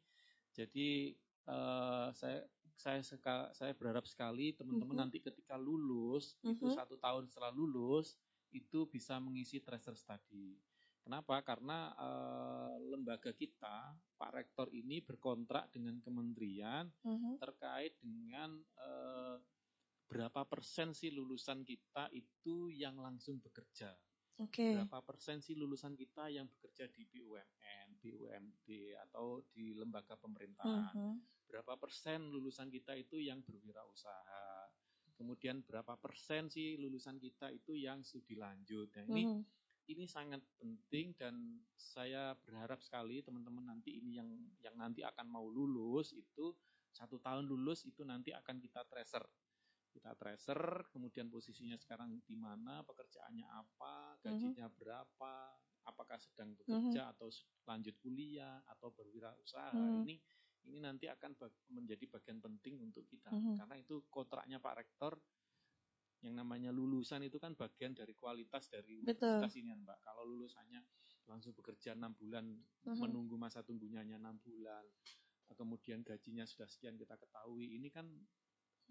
jadi uh, saya saya seka, saya berharap sekali teman-teman mm-hmm. nanti ketika lulus mm-hmm. itu satu tahun setelah lulus itu bisa mengisi tracer study. Kenapa? Karena uh, lembaga kita, Pak Rektor ini berkontrak dengan kementerian mm-hmm. terkait dengan uh, berapa persen sih lulusan kita itu yang langsung bekerja. Okay. Berapa persen sih lulusan kita yang bekerja di BUMN, BUMD atau di lembaga pemerintahan? Uh-huh. Berapa persen lulusan kita itu yang berwirausaha? Kemudian berapa persen sih lulusan kita itu yang studi lanjut? Nah, ini uh-huh. ini sangat penting dan saya berharap sekali teman-teman nanti ini yang yang nanti akan mau lulus itu satu tahun lulus itu nanti akan kita tracer kita tracer, kemudian posisinya sekarang di mana, pekerjaannya apa, gajinya uh -huh. berapa, apakah sedang bekerja mhm. -huh. atau lanjut kuliah atau berwirausaha. Mhm. -huh. Ini ini nanti akan bag, menjadi bagian penting untuk kita uh -huh. karena itu kontraknya Pak Rektor yang namanya lulusan itu kan bagian dari kualitas dari Betul. universitas ini Mbak. Kalau lulusannya langsung bekerja enam bulan, uh -huh. menunggu masa tunggunya enam bulan, kemudian gajinya sudah sekian kita ketahui, ini kan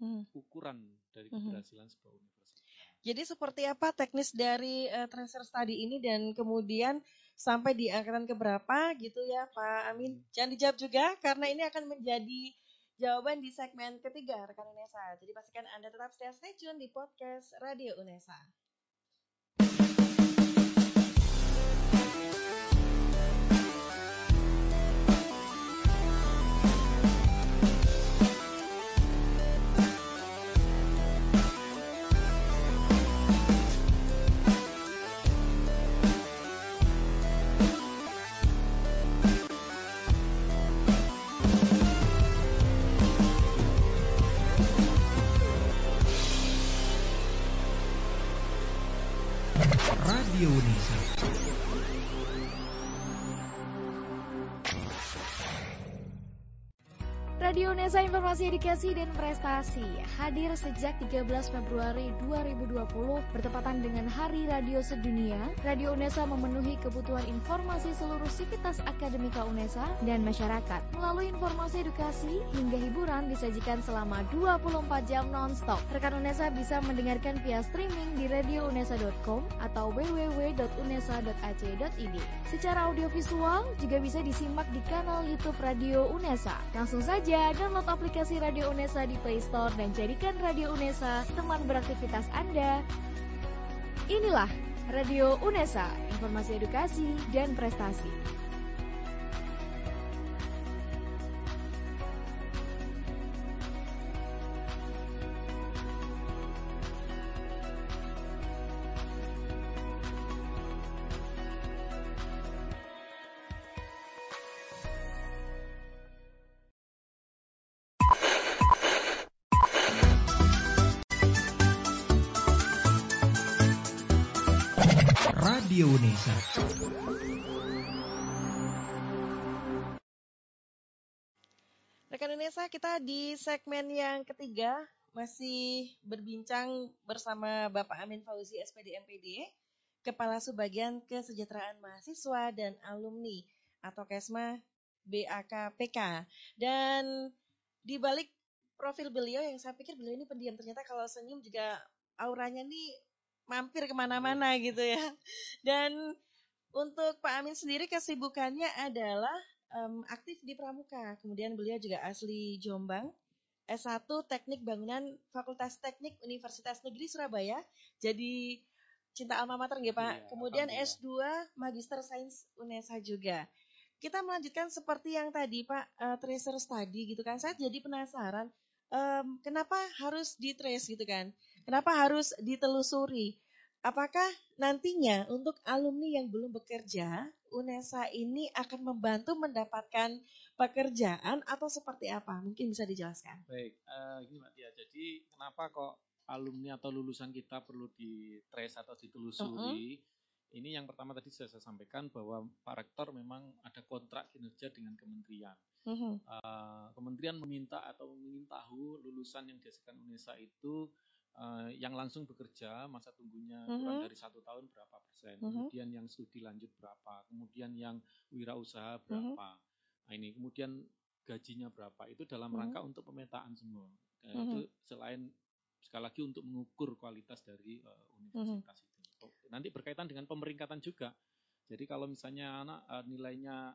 hmm. ukuran dari hmm. keberhasilan hmm. sebuah universitas. Jadi seperti apa teknis dari uh, transfer study ini dan kemudian sampai di angkatan keberapa gitu ya Pak Amin? Hmm. Jangan dijawab juga karena ini akan menjadi jawaban di segmen ketiga rekan UNESA. Jadi pastikan Anda tetap stay tune di podcast Radio UNESA. Unesa Informasi Edukasi dan Prestasi hadir sejak 13 Februari 2020 bertepatan dengan Hari Radio Sedunia. Radio Unesa memenuhi kebutuhan informasi seluruh sivitas akademika Unesa dan masyarakat. Melalui informasi edukasi hingga hiburan disajikan selama 24 jam non-stop. Rekan Unesa bisa mendengarkan via streaming di radiounesa.com atau www.unesa.ac.id. Secara audiovisual juga bisa disimak di kanal YouTube Radio Unesa. Langsung saja saja download aplikasi Radio Unesa di Play Store dan jadikan Radio Unesa teman beraktivitas Anda. Inilah Radio Unesa, informasi edukasi dan prestasi. Unesa, kita di segmen yang ketiga masih berbincang bersama Bapak Amin Fauzi SPD MPD, Kepala Subbagian Kesejahteraan Mahasiswa dan Alumni atau KESMA BAKPK. Dan di balik profil beliau yang saya pikir beliau ini pendiam, ternyata kalau senyum juga auranya nih mampir ke mana-mana gitu ya. Dan untuk Pak Amin sendiri kesibukannya adalah um, aktif di Pramuka. Kemudian beliau juga asli Jombang. S1 Teknik Bangunan Fakultas Teknik Universitas Negeri Surabaya. Jadi cinta alma mater nggih Pak. Iya, Kemudian S2 Magister Sains UNESA juga. Kita melanjutkan seperti yang tadi Pak uh, tracer study gitu kan. Saya jadi penasaran um, kenapa harus di trace gitu kan? Kenapa harus ditelusuri? Apakah nantinya untuk alumni yang belum bekerja, UNESA ini akan membantu mendapatkan pekerjaan atau seperti apa? Mungkin bisa dijelaskan. Baik, uh, gini Mbak Tia. Jadi kenapa kok alumni atau lulusan kita perlu di trace atau ditelusuri? Uh -huh. Ini yang pertama tadi sudah saya sampaikan bahwa Pak Rektor memang ada kontrak kinerja dengan kementerian. Uh -huh. uh, kementerian meminta atau ingin tahu lulusan yang dihasilkan UNESA itu uh, yang langsung bekerja masa tunggunya uh-huh. kurang dari satu tahun berapa persen, uh-huh. kemudian yang studi lanjut berapa, kemudian yang wirausaha berapa, uh-huh. nah ini kemudian gajinya berapa, itu dalam uh-huh. rangka untuk pemetaan semua. uh-huh. Itu selain sekali lagi untuk mengukur kualitas dari uh, universitas uh-huh. itu. Nanti berkaitan dengan pemeringkatan juga. Jadi kalau misalnya anak uh, nilainya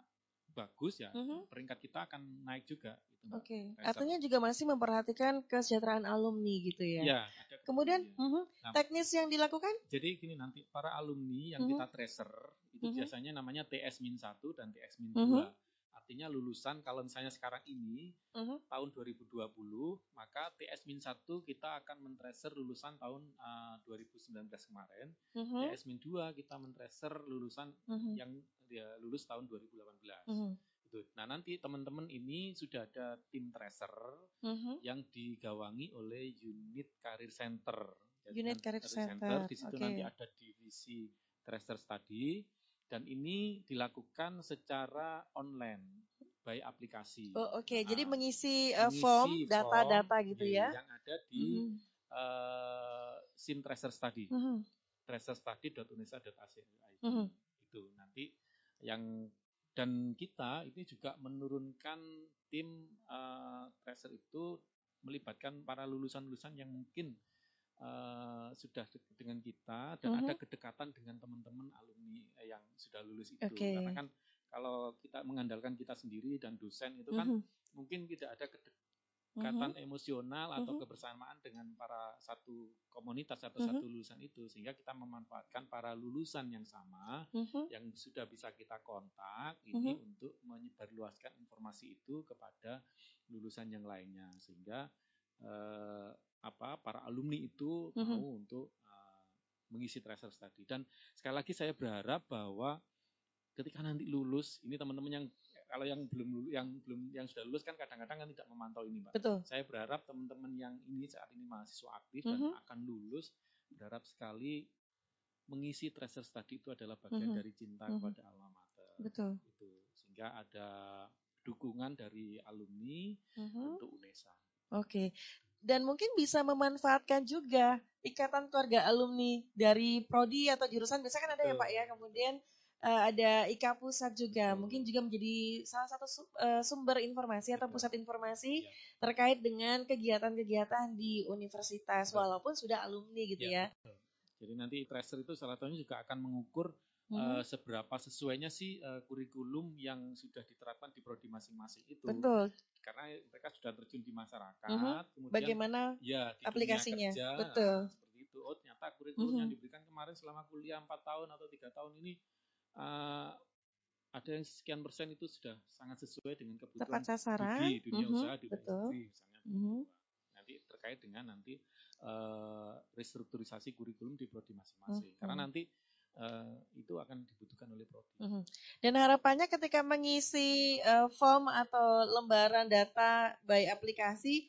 bagus ya, uh-huh. peringkat kita akan naik juga. Oke, okay. artinya juga masih memperhatikan kesejahteraan alumni gitu ya. Ya. Kemudian uh-huh, nah, teknis yang dilakukan? Jadi gini nanti para alumni yang uh-huh. kita tracer itu uh-huh. biasanya namanya TS-1 dan TS-2. Uh-huh. Artinya lulusan kalau misalnya sekarang ini uh-huh. tahun 2020 maka TS-1 kita akan mentracer lulusan tahun uh, 2019 kemarin. Uh-huh. TS-2 kita mentracer lulusan uh-huh. yang dia lulus tahun 2018. Uh-huh. Itu. Nah, nanti teman-teman ini sudah ada tim tracer uh-huh. yang digawangi oleh unit Career Center. Jadi unit Career Center. Center. Di situ okay. nanti ada divisi tracer study dan ini dilakukan secara online by aplikasi. Oh, oke. Okay. Nah, Jadi mengisi, uh, form data-data gitu ya. Yang ada di mm -hmm. uh, SIM Tracer Study. Mm -hmm. tracerstudy.unesa.ac.id. Mm -hmm. Itu nanti yang dan kita ini juga menurunkan tim uh, tracer itu melibatkan para lulusan-lulusan yang mungkin uh, sudah dengan kita dan uh -huh. ada kedekatan dengan teman-teman alumni yang sudah lulus itu okay. karena kan kalau kita mengandalkan kita sendiri dan dosen itu kan uh -huh. mungkin tidak ada kedekatan uh -huh. emosional atau uh -huh. kebersamaan dengan para satu komunitas atau uh -huh. satu lulusan itu sehingga kita memanfaatkan para lulusan yang sama uh -huh. yang sudah bisa kita kontak ini uh -huh. untuk menyebarluaskan informasi itu kepada lulusan yang lainnya sehingga uh, apa para alumni itu mm -hmm. mau untuk uh, mengisi tracer study dan sekali lagi saya berharap bahwa ketika nanti lulus ini teman-teman yang kalau yang belum lulus, yang belum yang sudah lulus kan kadang-kadang kan tidak memantau ini, Pak. Betul. Saya berharap teman-teman yang ini saat ini mahasiswa aktif mm -hmm. dan mhm. akan lulus berharap sekali mengisi tracer study itu adalah bagian mm -hmm. dari cinta mm -hmm. kepada alma mater. Betul. Itu sehingga ada dukungan dari alumni uh-huh. untuk UNESA. Oke. Okay. Dan mungkin bisa memanfaatkan juga ikatan keluarga alumni dari prodi atau jurusan biasanya kan ada Betul. ya Pak ya. Kemudian uh, ada IKA pusat juga, mungkin juga menjadi salah satu uh, sumber informasi atau pusat informasi ya. terkait dengan kegiatan-kegiatan di universitas Betul. walaupun sudah alumni gitu ya. ya. Jadi nanti tracer itu salah satunya juga akan mengukur hmm. uh, seberapa sesuainya sih uh, kurikulum yang sudah diterapkan di prodi masing-masing itu. Betul. Karena mereka sudah terjun di masyarakat, hmm. kemudian bagaimana ya, di aplikasinya. Kerja, Betul. Nah, seperti itu. Oh, ternyata kurikulum hmm. yang diberikan kemarin selama kuliah 4 tahun atau tiga tahun ini uh, ada yang sekian persen itu sudah sangat sesuai dengan kebutuhan Tepat sasaran. di dunia uh-huh. usaha, di dunia Betul. industri misalnya. Uh-huh. Nanti terkait dengan nanti uh, restrukturisasi kurikulum di prodi masing-masing. Uh-huh. Karena nanti uh, itu akan dibutuhkan oleh prodi. Uh-huh. Dan harapannya ketika mengisi uh, form atau lembaran data by aplikasi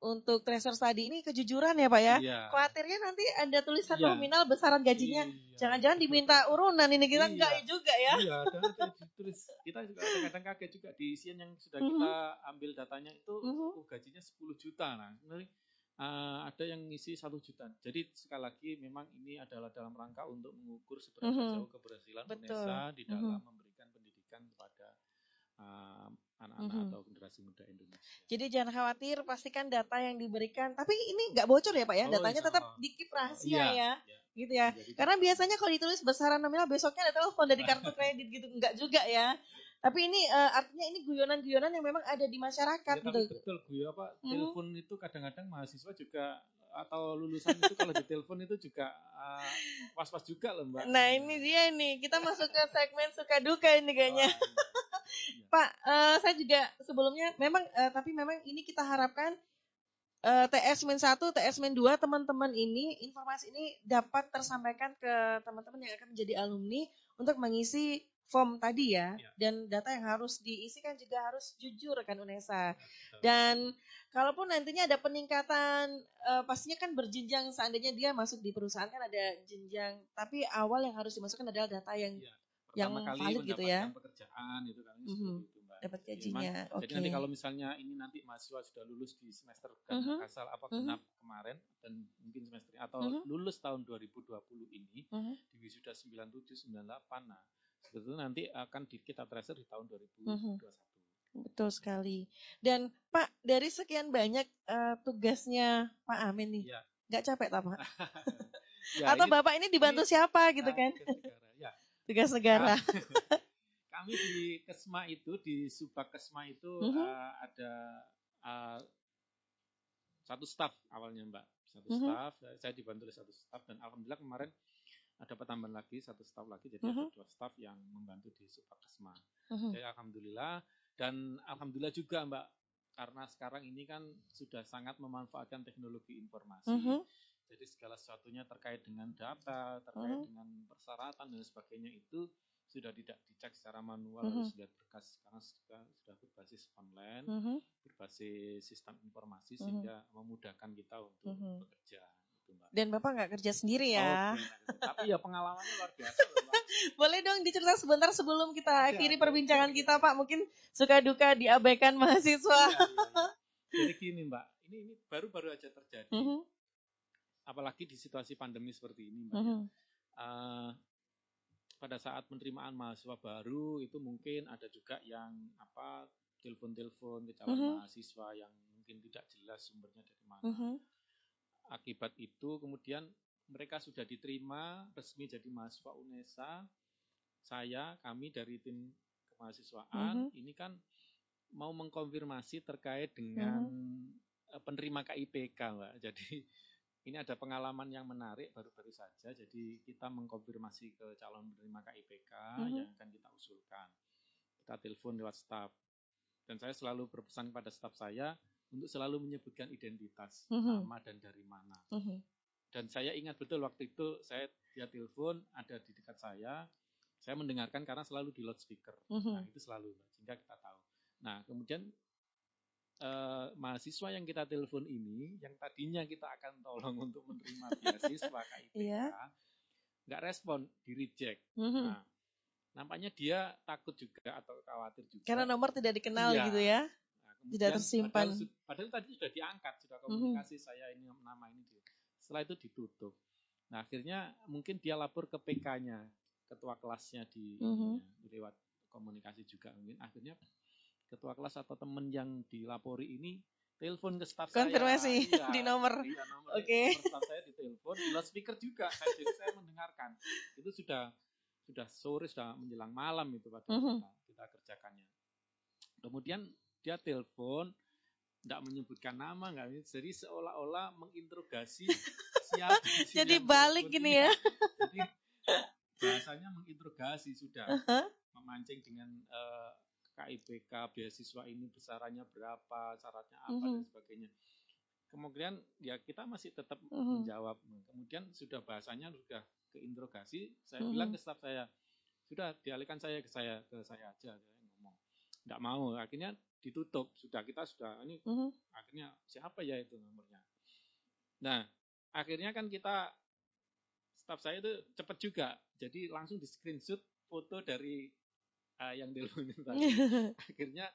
untuk tracer study ini kejujuran ya Pak ya. Iya. Khawatirnya nanti ada tulisan iya. nominal besaran gajinya. Iya. Jangan-jangan iya. diminta urunan ini kita iya. enggak juga ya. Iya, ditulis kita juga kadang-kadang kaget juga di isian yang sudah uh-huh. kita ambil datanya itu uh-huh. oh, gajinya 10 juta. Nah, uh, ada yang ngisi satu juta. Jadi sekali lagi memang ini adalah dalam rangka untuk mengukur seberapa uh-huh. jauh keberhasilan Betul. UNESA di dalam uh-huh. memberikan pendidikan kepada uh, anak-anak mm-hmm. atau generasi muda Indonesia. Jadi jangan khawatir, pastikan data yang diberikan. Tapi ini nggak bocor ya Pak ya, oh, datanya tetap dikip rahasia iya, ya, ya. gitu ya. Jadi, Karena biasanya kalau ditulis besaran nominal besoknya ada telepon dari kartu kredit gitu, nggak juga ya. Tapi ini uh, artinya ini guyonan-guyonan yang memang ada di masyarakat ya, gitu. Betul, guyon apa? Hmm. Telepon itu kadang-kadang mahasiswa juga atau lulusan itu kalau ditelepon itu juga uh, was-was juga loh Mbak. Nah, ini dia nih. Kita masuk ke segmen suka duka ini kayaknya. Oh, Pak, uh, saya juga sebelumnya memang uh, tapi memang ini kita harapkan uh, TS Min 1, TS Min 2 teman-teman ini informasi ini dapat tersampaikan ke teman-teman yang akan menjadi alumni untuk mengisi form tadi ya, ya. dan data yang harus diisikan juga harus jujur kan UNESA. Ya, dan kalaupun nantinya ada peningkatan uh, pastinya kan berjenjang seandainya dia masuk di perusahaan kan ada jenjang, tapi awal yang harus dimasukkan adalah data yang ya yang kali valid gitu ya. pekerjaan itu kan mm -hmm. itu Mbak. Dapat gajinya. Jadi, okay. jadi nanti kalau misalnya ini nanti mahasiswa sudah lulus di semester mm -hmm. asal apa mm -hmm. kemarin dan mungkin semester atau mm -hmm. lulus tahun 2020 ini mm -hmm. di wisuda 97 98 nah sebetulnya nanti akan di, kita tracer di tahun 2021. Mm -hmm. Betul sekali. Dan Pak, dari sekian banyak uh, tugasnya Pak Amin nih, ya. nggak capek tak Pak? ya, Atau ini, Bapak ini dibantu ini, siapa gitu kan? tugas negara. Kami di Kesma itu di Subak Kesma itu uh -huh. uh, ada uh, satu staff awalnya Mbak, satu uh -huh. staff. Saya dibantu oleh satu staff dan alhamdulillah kemarin ada pertambahan lagi satu staff lagi jadi uh -huh. ada dua staff yang membantu di Subak Kesma. Uh -huh. Jadi alhamdulillah dan alhamdulillah juga Mbak karena sekarang ini kan sudah sangat memanfaatkan teknologi informasi. Uh -huh. Jadi segala sesuatunya terkait dengan data, terkait uh -huh. dengan persyaratan dan sebagainya itu sudah tidak dicek secara manual uh -huh. harus lihat berkas karena sudah, sudah berbasis online, uh -huh. berbasis sistem informasi uh -huh. sehingga memudahkan kita untuk uh -huh. bekerja. Itu, Mbak. Dan Bapak nggak kerja sendiri ya? Oh, tapi ya pengalamannya luar biasa. Boleh dong dicerita sebentar sebelum kita akhiri perbincangan kita Pak. Mungkin suka duka diabaikan mahasiswa. Ya, ya, ya. Jadi gini Mbak, ini ini baru-baru aja terjadi. Uh -huh apalagi di situasi pandemi seperti ini, Mbak. Uh -huh. uh, pada saat penerimaan mahasiswa baru itu mungkin ada juga yang apa telepon-telepon ke calon uh -huh. mahasiswa yang mungkin tidak jelas sumbernya dari mana. Uh -huh. Akibat itu kemudian mereka sudah diterima resmi jadi mahasiswa UNESA. Saya, kami dari tim kemahasiswaan uh -huh. ini kan mau mengkonfirmasi terkait dengan uh -huh. penerima KIPK, Mbak. Jadi ini ada pengalaman yang menarik baru-baru saja. Jadi kita mengkonfirmasi ke calon penerima KIPK uh-huh. Mhm. yang akan kita usulkan. Kita telepon lewat staff. Dan saya selalu berpesan kepada staff saya untuk selalu menyebutkan identitas uh-huh. nama dan dari mana. Uh-huh. Dan saya ingat betul waktu itu saya dia telepon ada di dekat saya. Saya mendengarkan karena selalu di loudspeaker. Uh-huh. Nah, itu selalu sehingga kita tahu. Nah, kemudian uh, mahasiswa yang kita telepon ini, yang tadinya kita akan tolong untuk menerima beasiswa KIPK, yeah. nggak respon, di reject. Mm -hmm. Nah, nampaknya dia takut juga atau khawatir juga. Karena nomor tidak dikenal iya. gitu ya. Nah, tidak tersimpan. Padahal, padahal tadi sudah diangkat, sudah komunikasi mm -hmm. saya ini nama ini. Setelah itu ditutup. Nah akhirnya mungkin dia lapor ke PK-nya, ketua kelasnya di mm -hmm. ya, lewat komunikasi juga mungkin. Akhirnya ketua kelas atau teman yang dilapori ini telepon ke staf konfirmasi saya. di nomor. Iya, nomor Oke. Okay. Nomor staf saya ditelepon, di speaker juga. Saya, jadi saya mendengarkan. Itu sudah sudah sore, sudah menjelang malam itu pada mm -hmm. kita, kita kerjakannya. Kemudian dia telepon, tidak menyebutkan nama, nggak jadi seolah-olah menginterogasi siapa. jadi balik gini ya. Jadi bahasanya menginterogasi sudah, uh -huh. memancing dengan uh, KIPK beasiswa ini besarannya berapa, syaratnya apa uh -huh. dan sebagainya. Kemudian ya kita masih tetap uh -huh. menjawab. Kemudian sudah bahasanya sudah keinterogasi, saya uh -huh. bilang ke staf saya, sudah dialihkan saya ke saya ke saya aja Tidak mau, akhirnya ditutup. Sudah kita sudah ini uh -huh. akhirnya siapa ya itu nomornya. Nah, akhirnya kan kita staf saya itu cepat juga. Jadi langsung di screenshot foto dari uh, yang teleponin tadi. akhirnya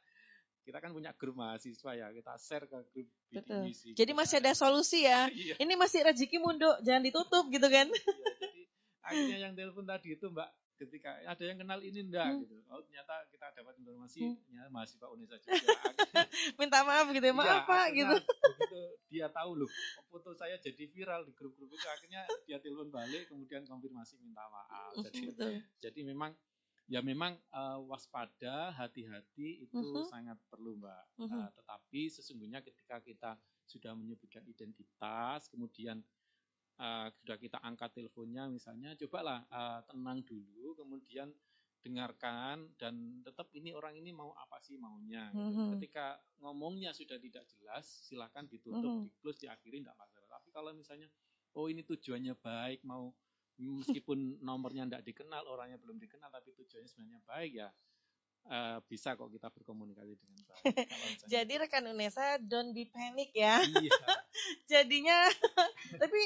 kita kan punya grup mahasiswa ya, kita share ke grup Betul. Jadi masih ada solusi ya. iya. Ini masih rezeki mundo, jangan ditutup gitu kan. iya, jadi akhirnya yang telepon tadi itu Mbak ketika ada yang kenal ini enggak hmm. gitu. Oh ternyata kita dapat informasi hmm. ternyata mahasiswa Unesa juga. Minta maaf gitu ya, maaf ya, Pak gitu. Begitu dia tahu loh foto saya jadi viral di grup-grup itu akhirnya dia telepon balik kemudian konfirmasi minta maaf. Jadi Betul. jadi memang ya memang uh, waspada, hati-hati itu uh-huh. sangat perlu mbak. Uh-huh. Uh, tetapi sesungguhnya ketika kita sudah menyebutkan identitas, kemudian uh, sudah kita angkat teleponnya misalnya, cobalah uh, tenang dulu, kemudian dengarkan dan tetap ini orang ini mau apa sih maunya. Gitu. Uh-huh. Ketika ngomongnya sudah tidak jelas, silahkan ditutup, uh-huh. di close, diakhiri tidak masalah. Tapi kalau misalnya, oh ini tujuannya baik, mau meskipun nomornya tidak dikenal, orangnya belum dikenal, tapi tujuannya sebenarnya baik ya, uh, bisa kok kita berkomunikasi dengan baik. Jadi rekan Unesa, don't be panic ya. Iya. Jadinya, tapi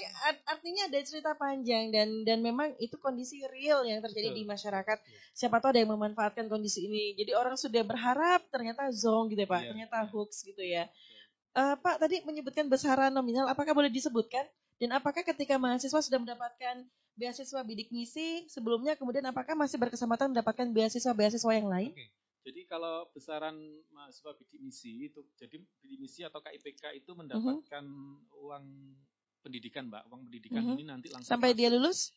artinya ada cerita panjang dan dan memang itu kondisi real yang terjadi Betul. di masyarakat. Iya. Siapa tahu ada yang memanfaatkan kondisi ini. Jadi orang sudah berharap ternyata zong gitu ya Pak, iya. ternyata hoax gitu ya. Uh, Pak tadi menyebutkan besaran nominal, apakah boleh disebutkan? Dan apakah ketika mahasiswa sudah mendapatkan beasiswa bidik misi sebelumnya, kemudian apakah masih berkesempatan mendapatkan beasiswa-beasiswa yang lain? Oke. Jadi kalau besaran mahasiswa bidik misi itu, jadi bidik misi atau KIPK itu mendapatkan uh -huh. uang pendidikan, Mbak. Uang pendidikan uh -huh. ini nanti langsung sampai masuk. dia lulus?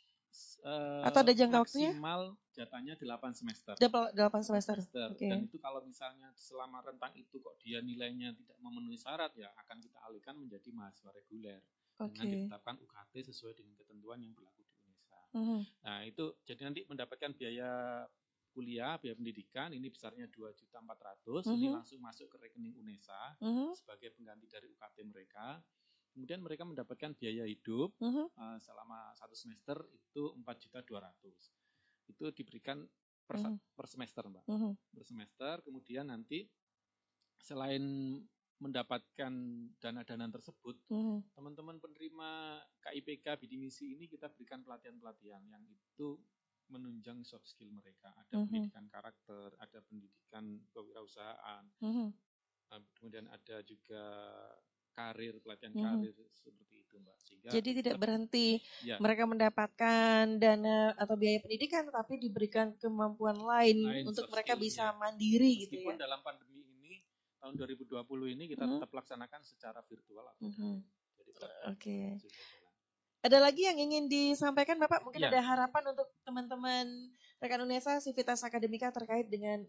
Uh, Atau ada jangka waktunya? Maksimal jatahnya 8 semester. 8 semester. semester. Okay. Dan itu kalau misalnya selama rentang itu kok dia nilainya tidak memenuhi syarat ya akan kita alihkan menjadi mahasiswa reguler okay. dengan ditetapkan UKT sesuai dengan ketentuan yang berlaku -huh. Nah itu jadi nanti mendapatkan biaya kuliah, biaya pendidikan ini besarnya dua juta empat ratus ini uh-huh. langsung masuk ke rekening UNESA -huh. sebagai pengganti dari UKT mereka. Kemudian mereka mendapatkan biaya hidup -huh. uh, selama satu semester itu empat juta dua ratus Itu diberikan per, uh -huh. per semester, Mbak. Uh -huh. Per semester, kemudian nanti selain mendapatkan dana-dana tersebut, teman teman-teman penerima KIPK Bidimisi ini kita berikan pelatihan-pelatihan yang itu menunjang soft skill mereka. Ada uh-huh. pendidikan karakter, ada pendidikan kewirausahaan, uh-huh. kemudian ada juga karir, pelatihan uh-huh. karir seperti itu, Mbak. Sehingga Jadi tidak berhenti ya. mereka mendapatkan dana atau biaya pendidikan, tapi diberikan kemampuan lain, lain untuk mereka bisa mandiri Meskipun gitu ya. dalam pandemi tahun 2020 ini kita hmm. tetap laksanakan secara virtual. Hmm. Oke. Okay. Ada lagi yang ingin disampaikan Bapak? Mungkin ya. ada harapan untuk teman-teman rekan Unesa Civitas Akademika terkait dengan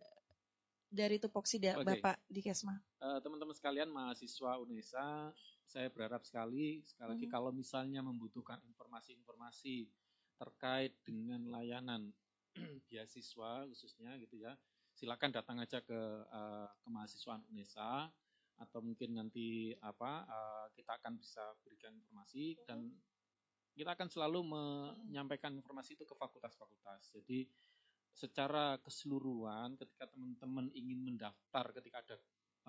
dari tupoksi okay. Bapak di Kesma. Uh, teman-teman sekalian mahasiswa Unesa, saya berharap sekali sekali lagi hmm. kalau misalnya membutuhkan informasi-informasi terkait dengan layanan beasiswa khususnya gitu ya silakan datang aja ke uh, kemahasiswaan UNESA atau mungkin nanti apa uh, kita akan bisa berikan informasi dan kita akan selalu menyampaikan informasi itu ke fakultas-fakultas. Jadi secara keseluruhan ketika teman-teman ingin mendaftar ketika ada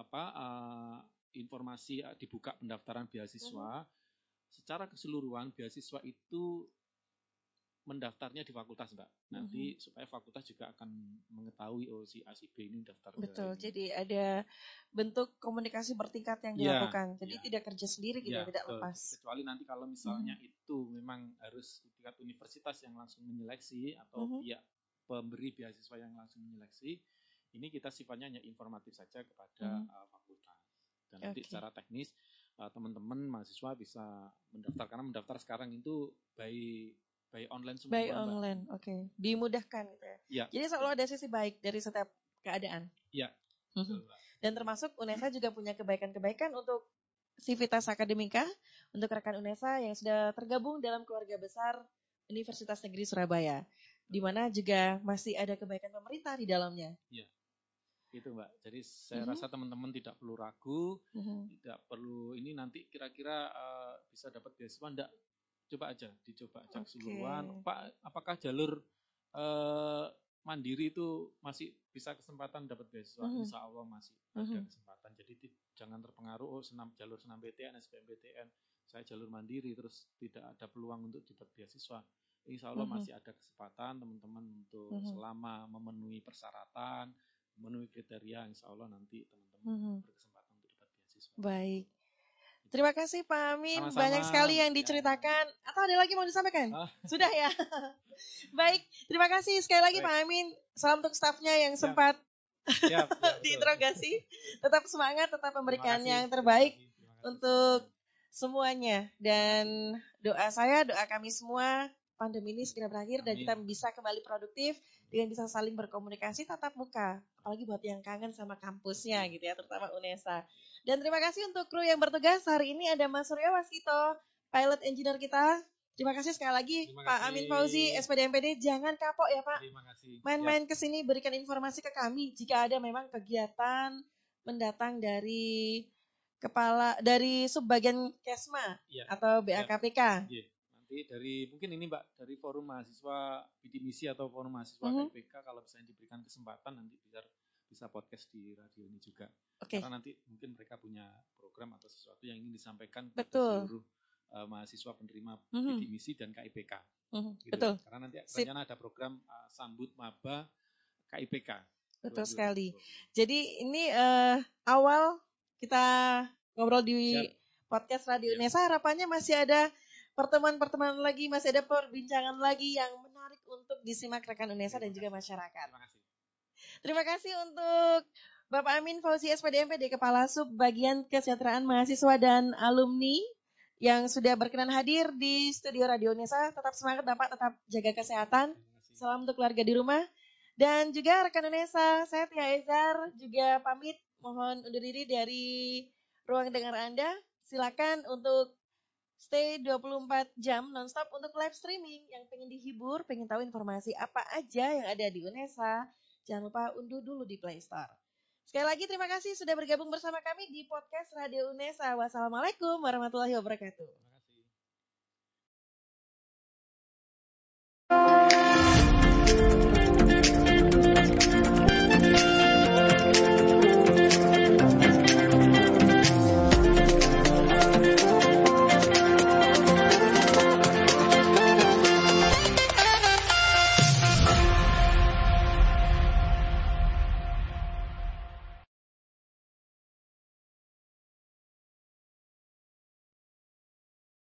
apa uh, informasi dibuka pendaftaran beasiswa, uh -huh. secara keseluruhan beasiswa itu mendaftarnya di fakultas mbak nanti mm -hmm. supaya fakultas juga akan mengetahui oh si A si B ini daftar betul ini. jadi ada bentuk komunikasi bertingkat yang iya, dilakukan jadi ya. tidak kerja sendiri gitu ya, tidak betul. lepas kecuali nanti kalau misalnya mm -hmm. itu memang harus tingkat universitas yang langsung menyeleksi atau mm -hmm. pihak pemberi beasiswa yang langsung menyeleksi ini kita sifatnya hanya informatif saja kepada mm -hmm. uh, fakultas dan okay. nanti secara teknis uh, teman-teman mahasiswa bisa mendaftar karena mendaftar sekarang itu baik by online semua. By online, oke. Okay. Dimudahkan gitu ya. ya. Jadi selalu ada sisi baik dari setiap keadaan. Iya. Dan termasuk UNESA juga punya kebaikan-kebaikan untuk Civitas Akademika, untuk rekan UNESA yang sudah tergabung dalam keluarga besar Universitas Negeri Surabaya, di mana juga masih ada kebaikan pemerintah di dalamnya. Iya. Itu Mbak. Jadi saya uh-huh. rasa teman-teman tidak perlu ragu, uh-huh. tidak perlu ini nanti kira-kira uh, bisa dapat beasiswa enggak coba aja dicoba cek okay. keseluruhan Pak apakah jalur uh, mandiri itu masih bisa kesempatan dapat beasiswa mm-hmm. Insya Allah masih mm-hmm. ada kesempatan jadi jangan terpengaruh oh senam jalur senam BTN SBMPTN saya jalur mandiri terus tidak ada peluang untuk dapat beasiswa Insya Allah mm-hmm. masih ada kesempatan teman-teman untuk mm-hmm. selama memenuhi persyaratan memenuhi kriteria Insya Allah nanti teman-teman mm-hmm. berkesempatan untuk dapat beasiswa baik Terima kasih Pak Amin, Sama-sama. banyak sekali yang diceritakan. Atau ada lagi mau disampaikan? Ah. Sudah ya. Baik, terima kasih sekali lagi Baik. Pak Amin. Salam untuk stafnya yang ya. sempat ya, ya, diinterogasi. Tetap semangat, tetap memberikan yang terbaik untuk semuanya. Dan doa saya, doa kami semua pandemi ini segera berakhir Amin. dan kita bisa kembali produktif dengan bisa saling berkomunikasi tatap muka. Apalagi buat yang kangen sama kampusnya gitu ya, terutama UNESA. Dan terima kasih untuk kru yang bertugas. Hari ini ada Mas Surya Wasito, pilot engineer kita. Terima kasih sekali lagi terima Pak kasih. Amin Fauzi, SPD MPD. Jangan kapok ya Pak. Terima kasih. Main-main ke sini berikan informasi ke kami jika ada memang kegiatan mendatang dari kepala dari subbagian Kesma ya. atau BAKPK. Ya. Nanti dari mungkin ini Mbak dari forum mahasiswa misi atau forum mahasiswa uh -huh. KPK kalau misalnya diberikan kesempatan nanti bisa bisa podcast di radio ini juga. Okay. Karena nanti mungkin mereka punya program atau sesuatu yang ingin disampaikan Betul. kepada seluruh uh, mahasiswa penerima mm -hmm. misi dan KIPK. Mm -hmm. gitu. Betul. Karena nanti rencana ada program uh, sambut maba KIPK. Betul sekali. Jadi ini uh, awal kita ngobrol di Siap. podcast Radio Indonesia harapannya masih ada pertemuan-pertemuan lagi, masih ada perbincangan lagi yang menarik untuk disimak rekan Indonesia dan juga masyarakat. Terima kasih. Terima kasih untuk Bapak Amin Fauzi SPDMP di Kepala Sub Bagian Kesejahteraan Mahasiswa dan Alumni yang sudah berkenan hadir di studio Radio Nesa. Tetap semangat Bapak, tetap jaga kesehatan. Salam untuk keluarga di rumah. Dan juga rekan Indonesia, saya Tia Ezar juga pamit mohon undur diri dari ruang dengar Anda. Silakan untuk stay 24 jam nonstop untuk live streaming yang pengen dihibur, pengen tahu informasi apa aja yang ada di UNESA, Jangan lupa unduh dulu di Play Store. Sekali lagi terima kasih sudah bergabung bersama kami di podcast Radio UNESA. Wassalamualaikum warahmatullahi wabarakatuh.